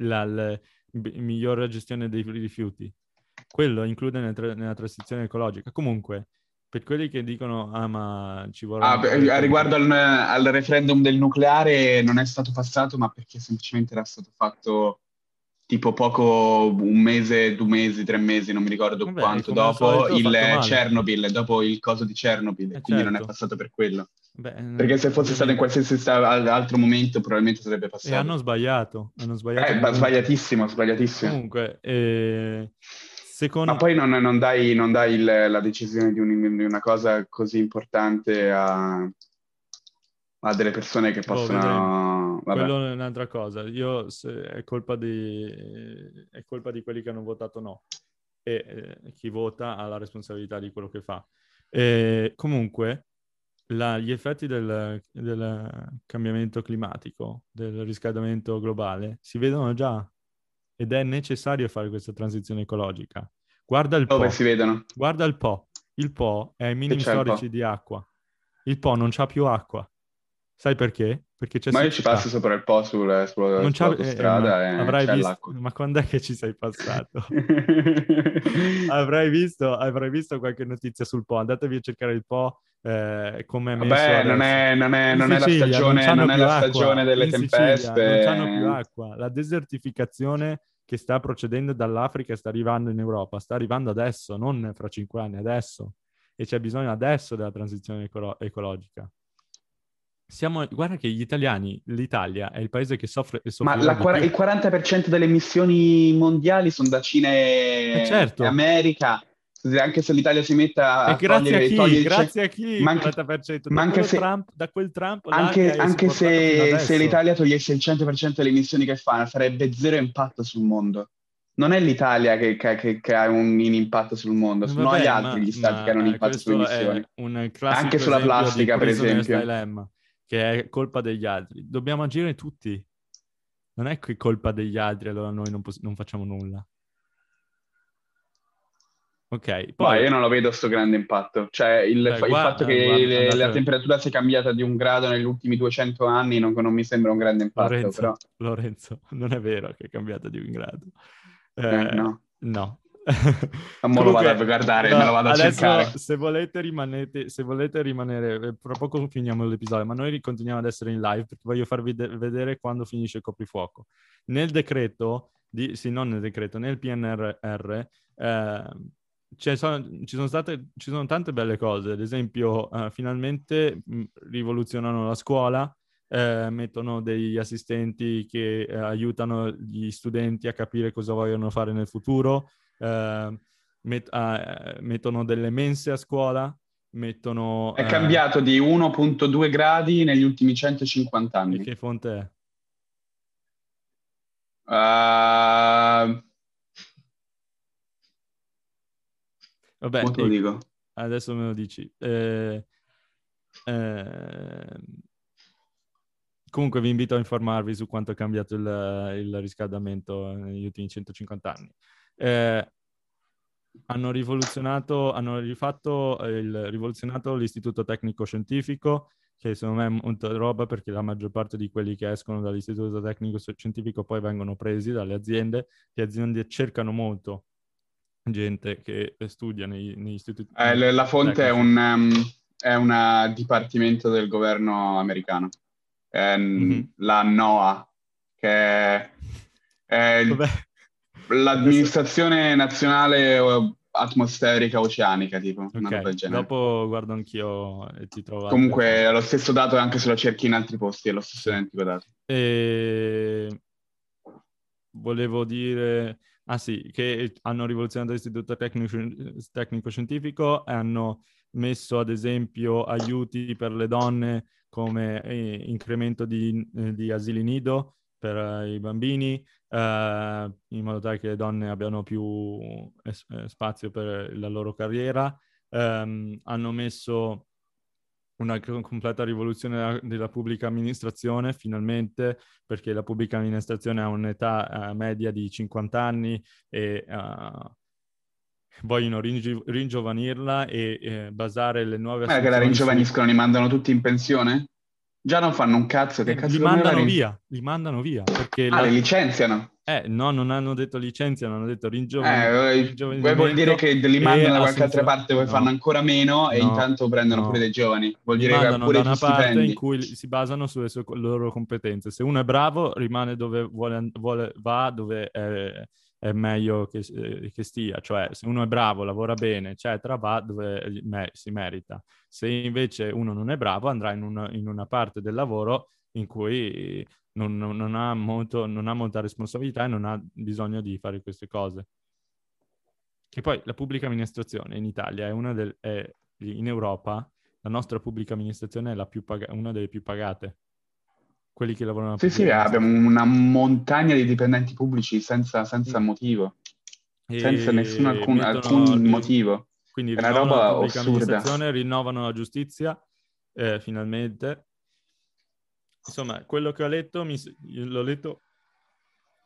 La, la, migliore gestione dei rifiuti. Quello include nel tra- nella transizione ecologica. Comunque, per quelli che dicono, ah ma ci vuole... Ah, beh, riguardo al, al, referendum del nucleare non è stato passato, ma perché semplicemente era stato fatto tipo poco, un mese, due mesi, tre mesi, non mi ricordo Vabbè, quanto, dopo il Chernobyl, dopo il coso di Chernobyl, eh, quindi certo. non è certo. passato per quello. Beh, Perché se fosse stato in qualsiasi altro momento probabilmente sarebbe passato. E hanno sbagliato, hanno sbagliato. Eh, sbagliatissimo, sbagliatissimo. Comunque, eh, secondo... Ma poi non, non dai, non dai il, la decisione di, un, di, una cosa così importante a, a delle persone che oh, possono... Oh, vabbè. Quello è un'altra cosa. Io è colpa, di, è colpa di quelli che hanno votato no. E eh, chi vota ha la responsabilità di quello che fa. E, comunque, la, gli effetti del, del, cambiamento climatico, del riscaldamento globale, si vedono già ed è necessario fare questa transizione ecologica. Guarda il Dove Po. si vedono? Guarda il Po. Il Po è ai minimi storici di acqua. Il Po non c'ha più acqua. Sai perché? Perché c'è Ma io ci passo sopra il Po sul, sulla, non sull'autostrada eh, e avrai c'è visto, l'acqua. Ma quando è che ci sei passato? avrai, visto, avrai visto qualche notizia sul Po. Andatevi a cercare il Po eh, come è messo Vabbè, non è, non è, non Sicilia, è, la stagione, non non è la stagione delle tempeste. Sicilia, non hanno più acqua. La desertificazione che sta procedendo dall'Africa sta arrivando in Europa, sta arrivando adesso, non fra cinque anni, adesso. E c'è bisogno adesso della transizione ecolo- ecologica. Siamo, guarda che gli italiani, l'Italia è il paese che soffre. Ma la, il 40% delle emissioni mondiali sono da Cina e, eh certo. e America anche se l'Italia si metta a grazie a chi? Togliere, grazie a chi? Ma anche, 40%. Da, ma anche se, Trump, da quel Trump anche, anche se, se, l'Italia togliesse il 100% delle emissioni che fa sarebbe zero impatto sul mondo non è l'Italia che, che, che ha un, un, impatto sul mondo, sono Vabbè, gli altri ma, gli stati che hanno un impatto sulle emissioni. Anche sulla plastica, per esempio. Dilemma, che è colpa degli altri. Dobbiamo agire tutti. Non è che colpa degli altri, allora noi non, poss- non facciamo nulla. Ok, poi... io non lo vedo sto grande impatto. Cioè, il, Beh, fa- guarda, il fatto che guarda, le, la temperatura sia cambiata di un grado negli ultimi 200 anni non, non mi sembra un grande impatto. Lorenzo, però. Lorenzo, non è vero che è cambiata di un grado. Eh, eh, no. No. Non me lo vado a guardare, no, me lo vado a cercare. Se volete, rimanete, se volete rimanere, eh, tra poco finiamo l'episodio, ma noi continuiamo ad essere in live perché voglio farvi de- vedere quando finisce il coprifuoco. Nel decreto, di, sì, non nel decreto, nel PNRR, eh, sono, ci, sono state, ci sono tante belle cose, ad esempio uh, finalmente mh, rivoluzionano la scuola, eh, mettono degli assistenti che eh, aiutano gli studenti a capire cosa vogliono fare nel futuro, eh, met- uh, mettono delle mense a scuola, mettono... È eh, cambiato di 1.2 gradi negli ultimi 150 anni. Che fonte è? Uh... Vabbè, te lo dico? Adesso me lo dici. Eh, eh, comunque vi invito a informarvi su quanto è cambiato il, il riscaldamento negli ultimi 150 anni. Eh, hanno rivoluzionato, hanno rifatto il, rivoluzionato l'istituto tecnico scientifico, che secondo me è molta roba perché la maggior parte di quelli che escono dall'istituto tecnico scientifico poi vengono presi dalle aziende. Le aziende cercano molto gente che studia nei, negli istituti. Eh, la fonte è un, um, è un dipartimento del governo americano, mm-hmm. la NOAA, che è, è l'amministrazione nazionale atmosferica oceanica, tipo. Okay. Dopo guardo anch'io e ti trovo. Comunque è lo stesso dato anche se lo cerchi in altri posti, è lo stesso identico dato. E... Volevo dire Ah sì, che hanno rivoluzionato l'istituto tecnico, tecnico-scientifico e hanno messo ad esempio aiuti per le donne come eh, incremento di, eh, di, asili nido per eh, i bambini, eh, in modo tale che le donne abbiano più es- eh, spazio per la loro carriera. Ehm, hanno messo una completa rivoluzione della, della, pubblica amministrazione, finalmente, perché la pubblica amministrazione ha un'età uh, media di 50 anni e vogliono ringi- ringiovanirla e eh, basare le nuove... Ma che la ringiovaniscono, su... li mandano tutti in pensione? Già non fanno un cazzo, che eh, cazzo Li mandano via, li mandano via. Perché ah, la... li licenziano? Eh, no, non hanno detto licenziano, hanno detto ringiovanimento. Eh, vuol dire che li mandano da qualche altra parte, poi no. fanno ancora meno e no. intanto prendono no. pure dei giovani. Vuol dire che pure da una parte stipendi. in cui si basano sulle sue, loro competenze. Se uno è bravo, rimane dove vuole, vuole va, dove è, è meglio che, eh, che, stia. Cioè, se uno è bravo, lavora bene, eccetera, va dove me, si merita. Se invece uno non è bravo, andrà in una, in una parte del lavoro in cui non, non, non, ha molto, non, ha molta responsabilità e non ha bisogno di fare queste cose. E poi la pubblica amministrazione in Italia è una del, è, in Europa la nostra pubblica amministrazione è paga- una delle più pagate. Quelli che lavorano Sì, sì, abbiamo una montagna di dipendenti pubblici senza, senza mm. motivo, e senza nessun alcun, alcun motivo. Quindi è una roba assurda. Rinnovano la giustizia eh, finalmente. Insomma, quello che ho letto, mi, l'ho letto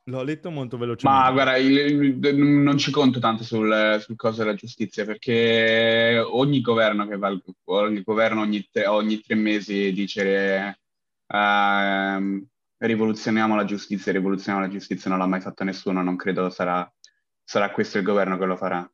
L'ho letto molto velocemente. Ma guarda, il, il, non ci conto tanto sul, sul coso della giustizia perché ogni governo che va, ogni governo ogni tre, ogni tre mesi dice uh, rivoluzioniamo la giustizia, rivoluzioniamo la giustizia, non l'ha mai fatto nessuno, non credo sarà, sarà questo il governo che lo farà.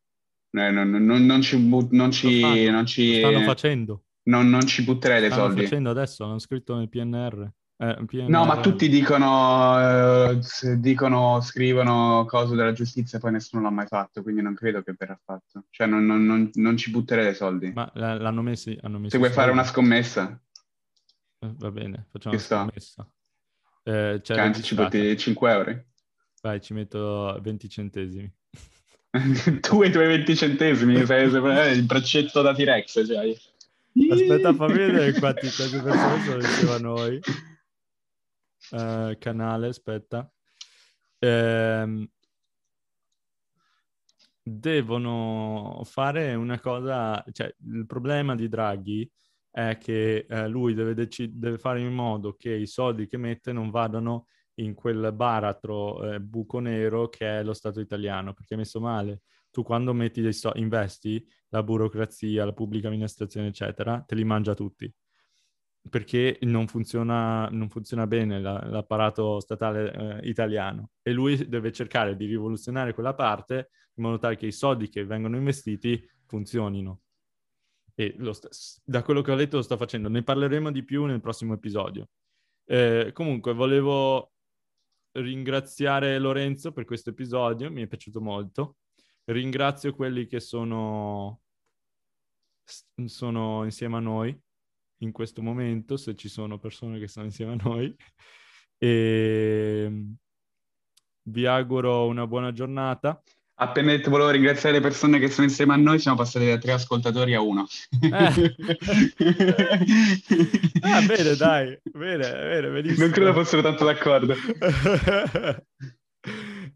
Non, non, non ci, non ci, lo non ci, lo stanno facendo. Non, non ci butterei dei soldi. Stanno facendo adesso, hanno scritto nel PNR. Eh, no, ma tutti dicono, eh, dicono, scrivono cose della giustizia poi nessuno l'ha mai fatto, quindi non credo che verrà fatto. Cioè, non, non, non, non ci butterei dei soldi. Ma l'hanno messi, hanno messi Se vuoi fare una scommessa. Eh, va bene, facciamo Ci una scommessa. Eh, anzi, ci butti 5 euro? Vai, ci metto 20 centesimi. tu e i tuoi 20 centesimi, sei il braccetto da T-Rex, cioè. Aspetta, fammi vedere quanti, persone sono insieme a noi. Uh, canale, aspetta. Eh, devono fare una cosa, cioè il problema di Draghi è che eh, lui deve, dec- deve, fare in modo che i soldi che mette non vadano in quel baratro eh, buco nero che è lo Stato italiano, perché è messo male. Tu quando metti dei soldi, investi, la burocrazia, la pubblica amministrazione, eccetera, te li mangia tutti perché non funziona, non funziona bene la, l'apparato statale eh, italiano e lui deve cercare di rivoluzionare quella parte in modo tale che i soldi che vengono investiti funzionino. E st- da quello che ho letto lo sto facendo, ne parleremo di più nel prossimo episodio. Eh, comunque volevo ringraziare Lorenzo per questo episodio, mi è piaciuto molto. Ringrazio quelli che sono, sono insieme a noi in questo momento, se ci sono persone che sono insieme a noi. E ehm, vi auguro una buona giornata. Appena detto volevo ringraziare le persone che sono insieme a noi, siamo passati da tre ascoltatori a uno. Eh. ah, bene, dai, bene, bene, benissimo. Non credo fossero tanto d'accordo.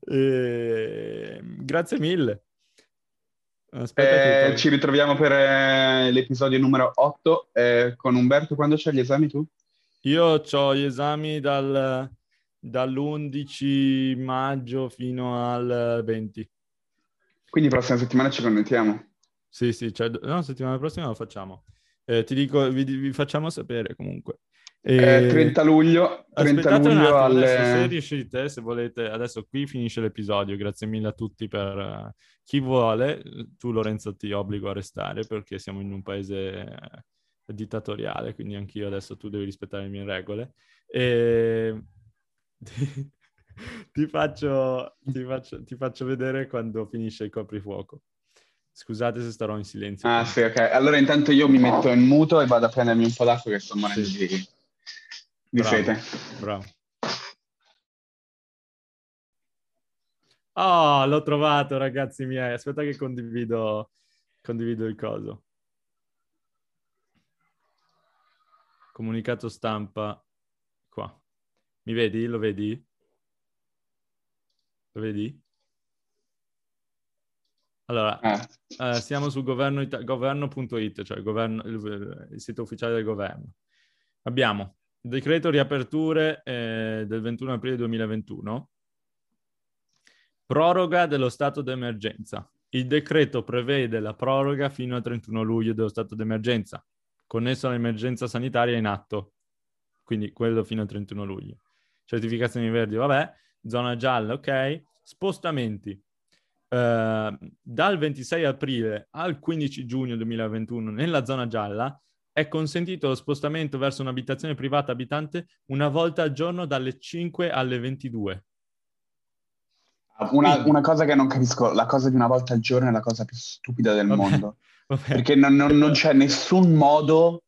e... Ehm, grazie mille. Eh, ci ritroviamo per eh, l'episodio numero 8 eh, con Umberto. Quando c'hai gli esami tu? Io ho gli esami dal, dall'11 maggio fino al 20. Quindi prossima settimana ci connettiamo? Sì, sì, cioè, no, settimana prossima lo facciamo. Eh, ti dico, vi, vi facciamo sapere comunque. E... Eh, 30 luglio, 30 luglio attimo, alle... se riuscite, se volete, adesso qui finisce l'episodio, grazie mille a tutti per uh, chi vuole, tu Lorenzo ti obbligo a restare perché siamo in un paese uh, dittatoriale, quindi anch'io adesso tu devi rispettare le mie regole. E... ti, faccio, ti, faccio, ti faccio vedere quando finisce il coprifuoco. Scusate se starò in silenzio. Ah, sì, ok. Allora intanto io mi metto in muto e vado a prendermi un po' d'acqua che sto morendo sì. di di bravo, fede. Bravo. Oh, l'ho trovato, ragazzi miei. Aspetta che condivido, condivido il coso. Comunicato stampa qua. Mi vedi? Lo vedi? Lo vedi? Allora, eh. Eh, siamo su governo it- governo.it, cioè governo, il, il sito ufficiale del governo. Abbiamo Decreto riaperture eh, del 21 aprile 2021. Proroga dello stato d'emergenza. Il decreto prevede la proroga fino al 31 luglio dello stato d'emergenza, connesso all'emergenza sanitaria in atto. Quindi quello fino al 31 luglio. Certificazioni verdi, vabbè. Zona gialla, ok. Spostamenti. Uh, dal 26 aprile al 15 giugno 2021 nella zona gialla è consentito lo spostamento verso un'abitazione privata abitante una volta al giorno dalle 5 alle 22. Una, una, cosa che non capisco, la cosa di una volta al giorno è la cosa più stupida del vabbè, mondo. Vabbè. Perché non, non, non, c'è nessun modo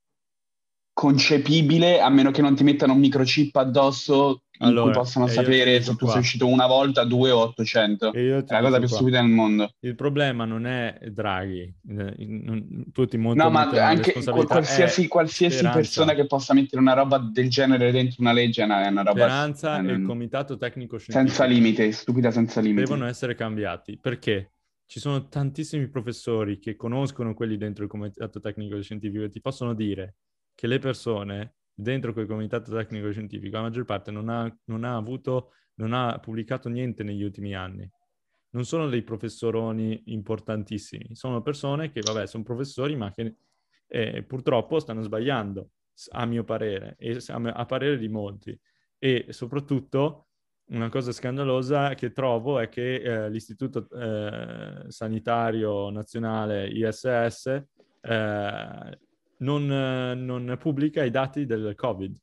concepibile, a meno che non ti mettano un microchip addosso in allora, cui possano sapere se tu sei uscito una volta, due o 800. È la cosa più qua. stupida del mondo. Il problema non è Draghi, tutti molto No, ma anche qualsiasi, qualsiasi persona che possa mettere una roba del genere dentro una legge è una, è una roba... Speranza e il comitato tecnico scientifico... Senza limite, stupida senza limite. Devono essere cambiati, perché ci sono tantissimi professori che conoscono quelli dentro il comitato tecnico scientifico e ti possono dire che le persone dentro quel comitato tecnico-scientifico, la maggior parte non ha, non ha avuto, non ha pubblicato niente negli ultimi anni. Non sono dei professoroni importantissimi, sono persone che, vabbè, sono professori, ma che eh, purtroppo stanno sbagliando, a mio parere, e a parere di molti. E soprattutto una cosa scandalosa che trovo è che eh, l'Istituto eh, Sanitario Nazionale ISS eh, non, non, pubblica i dati del Covid.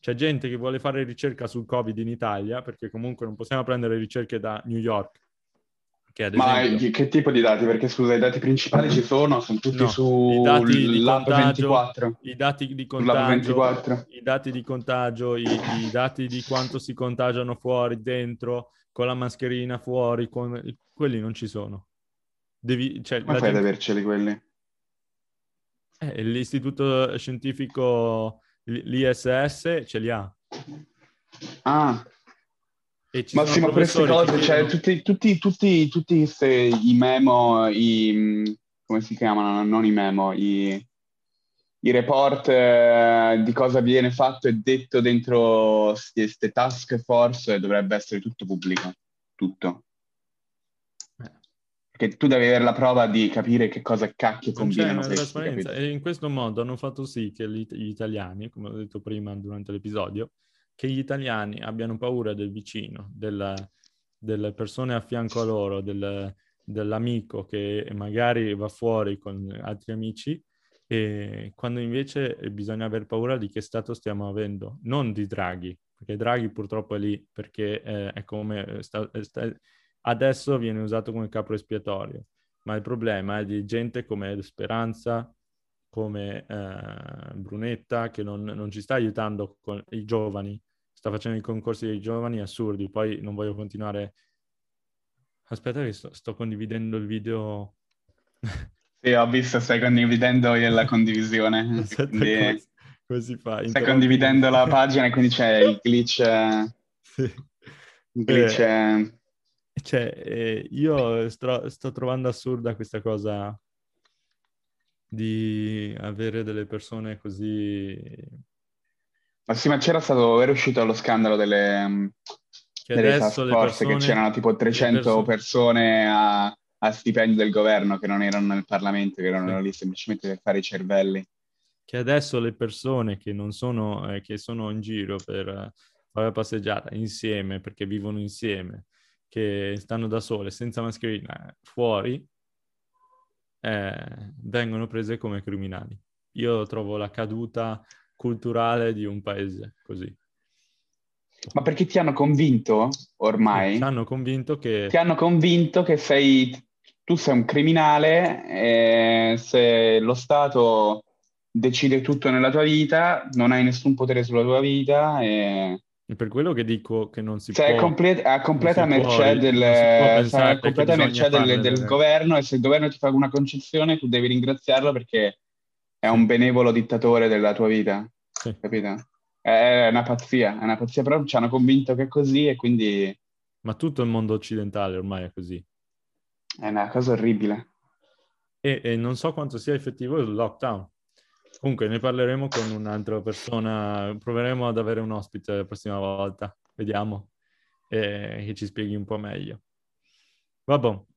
C'è gente che vuole fare ricerca sul Covid in Italia, perché comunque non possiamo prendere ricerche da New York, che Ma esempio... che tipo di dati? Perché scusa, i dati principali ci sono, sono tutti no, sull'app 24. I dati di contagio, i dati di contagio, i, i, dati di quanto si contagiano fuori, dentro, con la mascherina fuori, con... quelli non ci sono. Devi, cioè, Come fai gente... ad averceli quelli? Eh, l'istituto scientifico, l'ISS, ce li ha. Ah, ma sì, ma queste cose, cioè, tutti, tutti, tutti, tutti questi, i memo, i, come si chiamano? Non i memo, i, i report eh, di cosa viene fatto e detto dentro queste task force dovrebbe essere tutto pubblico, tutto. Perché tu devi avere la prova di capire che cosa cacchio combinano. Trasparenza e in questo modo hanno fatto sì che gli, gli italiani, come ho detto prima durante l'episodio, che gli italiani abbiano paura del vicino, della, delle persone a fianco a loro, del, dell'amico che magari va fuori con altri amici, e quando invece bisogna aver paura di che stato stiamo avendo, non di Draghi, perché Draghi purtroppo è lì perché eh, è come sta, sta, adesso viene usato come capo espiatorio, ma il problema è di gente come Speranza, come eh, Brunetta, che non, non, ci sta aiutando con i giovani, sta facendo i concorsi dei giovani assurdi. Poi non voglio continuare. Aspetta, che sto, sto condividendo il video. Sì, ho visto, stai condividendo la condivisione. Aspetta, quindi... come, si fa? Stai condividendo la pagina e quindi c'è il glitch. Sì. Il glitch. Eh, cioè, eh, io sto, sto trovando assurda questa cosa di avere delle persone così... Ma sì, ma c'era stato, era uscito lo scandalo delle, mm, che delle task force, persone, che c'erano tipo 300 perso- persone a, a, stipendio del governo che non erano nel Parlamento, che erano sì. lì semplicemente per fare i cervelli. Che adesso le persone che non sono, eh, che sono in giro per fare la passeggiata insieme, perché vivono insieme, che stanno da sole, senza mascherina, fuori, eh, vengono prese come criminali. Io trovo la caduta culturale di un paese così. Ma perché ti hanno convinto ormai? Ti hanno convinto che... Ti hanno convinto che sei... tu sei un criminale e se lo Stato decide tutto nella tua vita, non hai nessun potere sulla tua vita e è per quello che dico che non si cioè, può... È complet- a completa mercé, del, cioè, completa mercé del, del governo e se il governo ti fa una concessione tu devi ringraziarlo perché è un benevolo dittatore della tua vita, sì. capito? È una pazzia, è una pazzia, però ci hanno convinto che è così e quindi... Ma tutto il mondo occidentale ormai è così. È una cosa orribile. E, e non so quanto sia effettivo il lockdown. Comunque ne parleremo con un'altra persona, proveremo ad avere un ospite la prossima volta, vediamo, eh, che ci spieghi un po' meglio. Vabbè,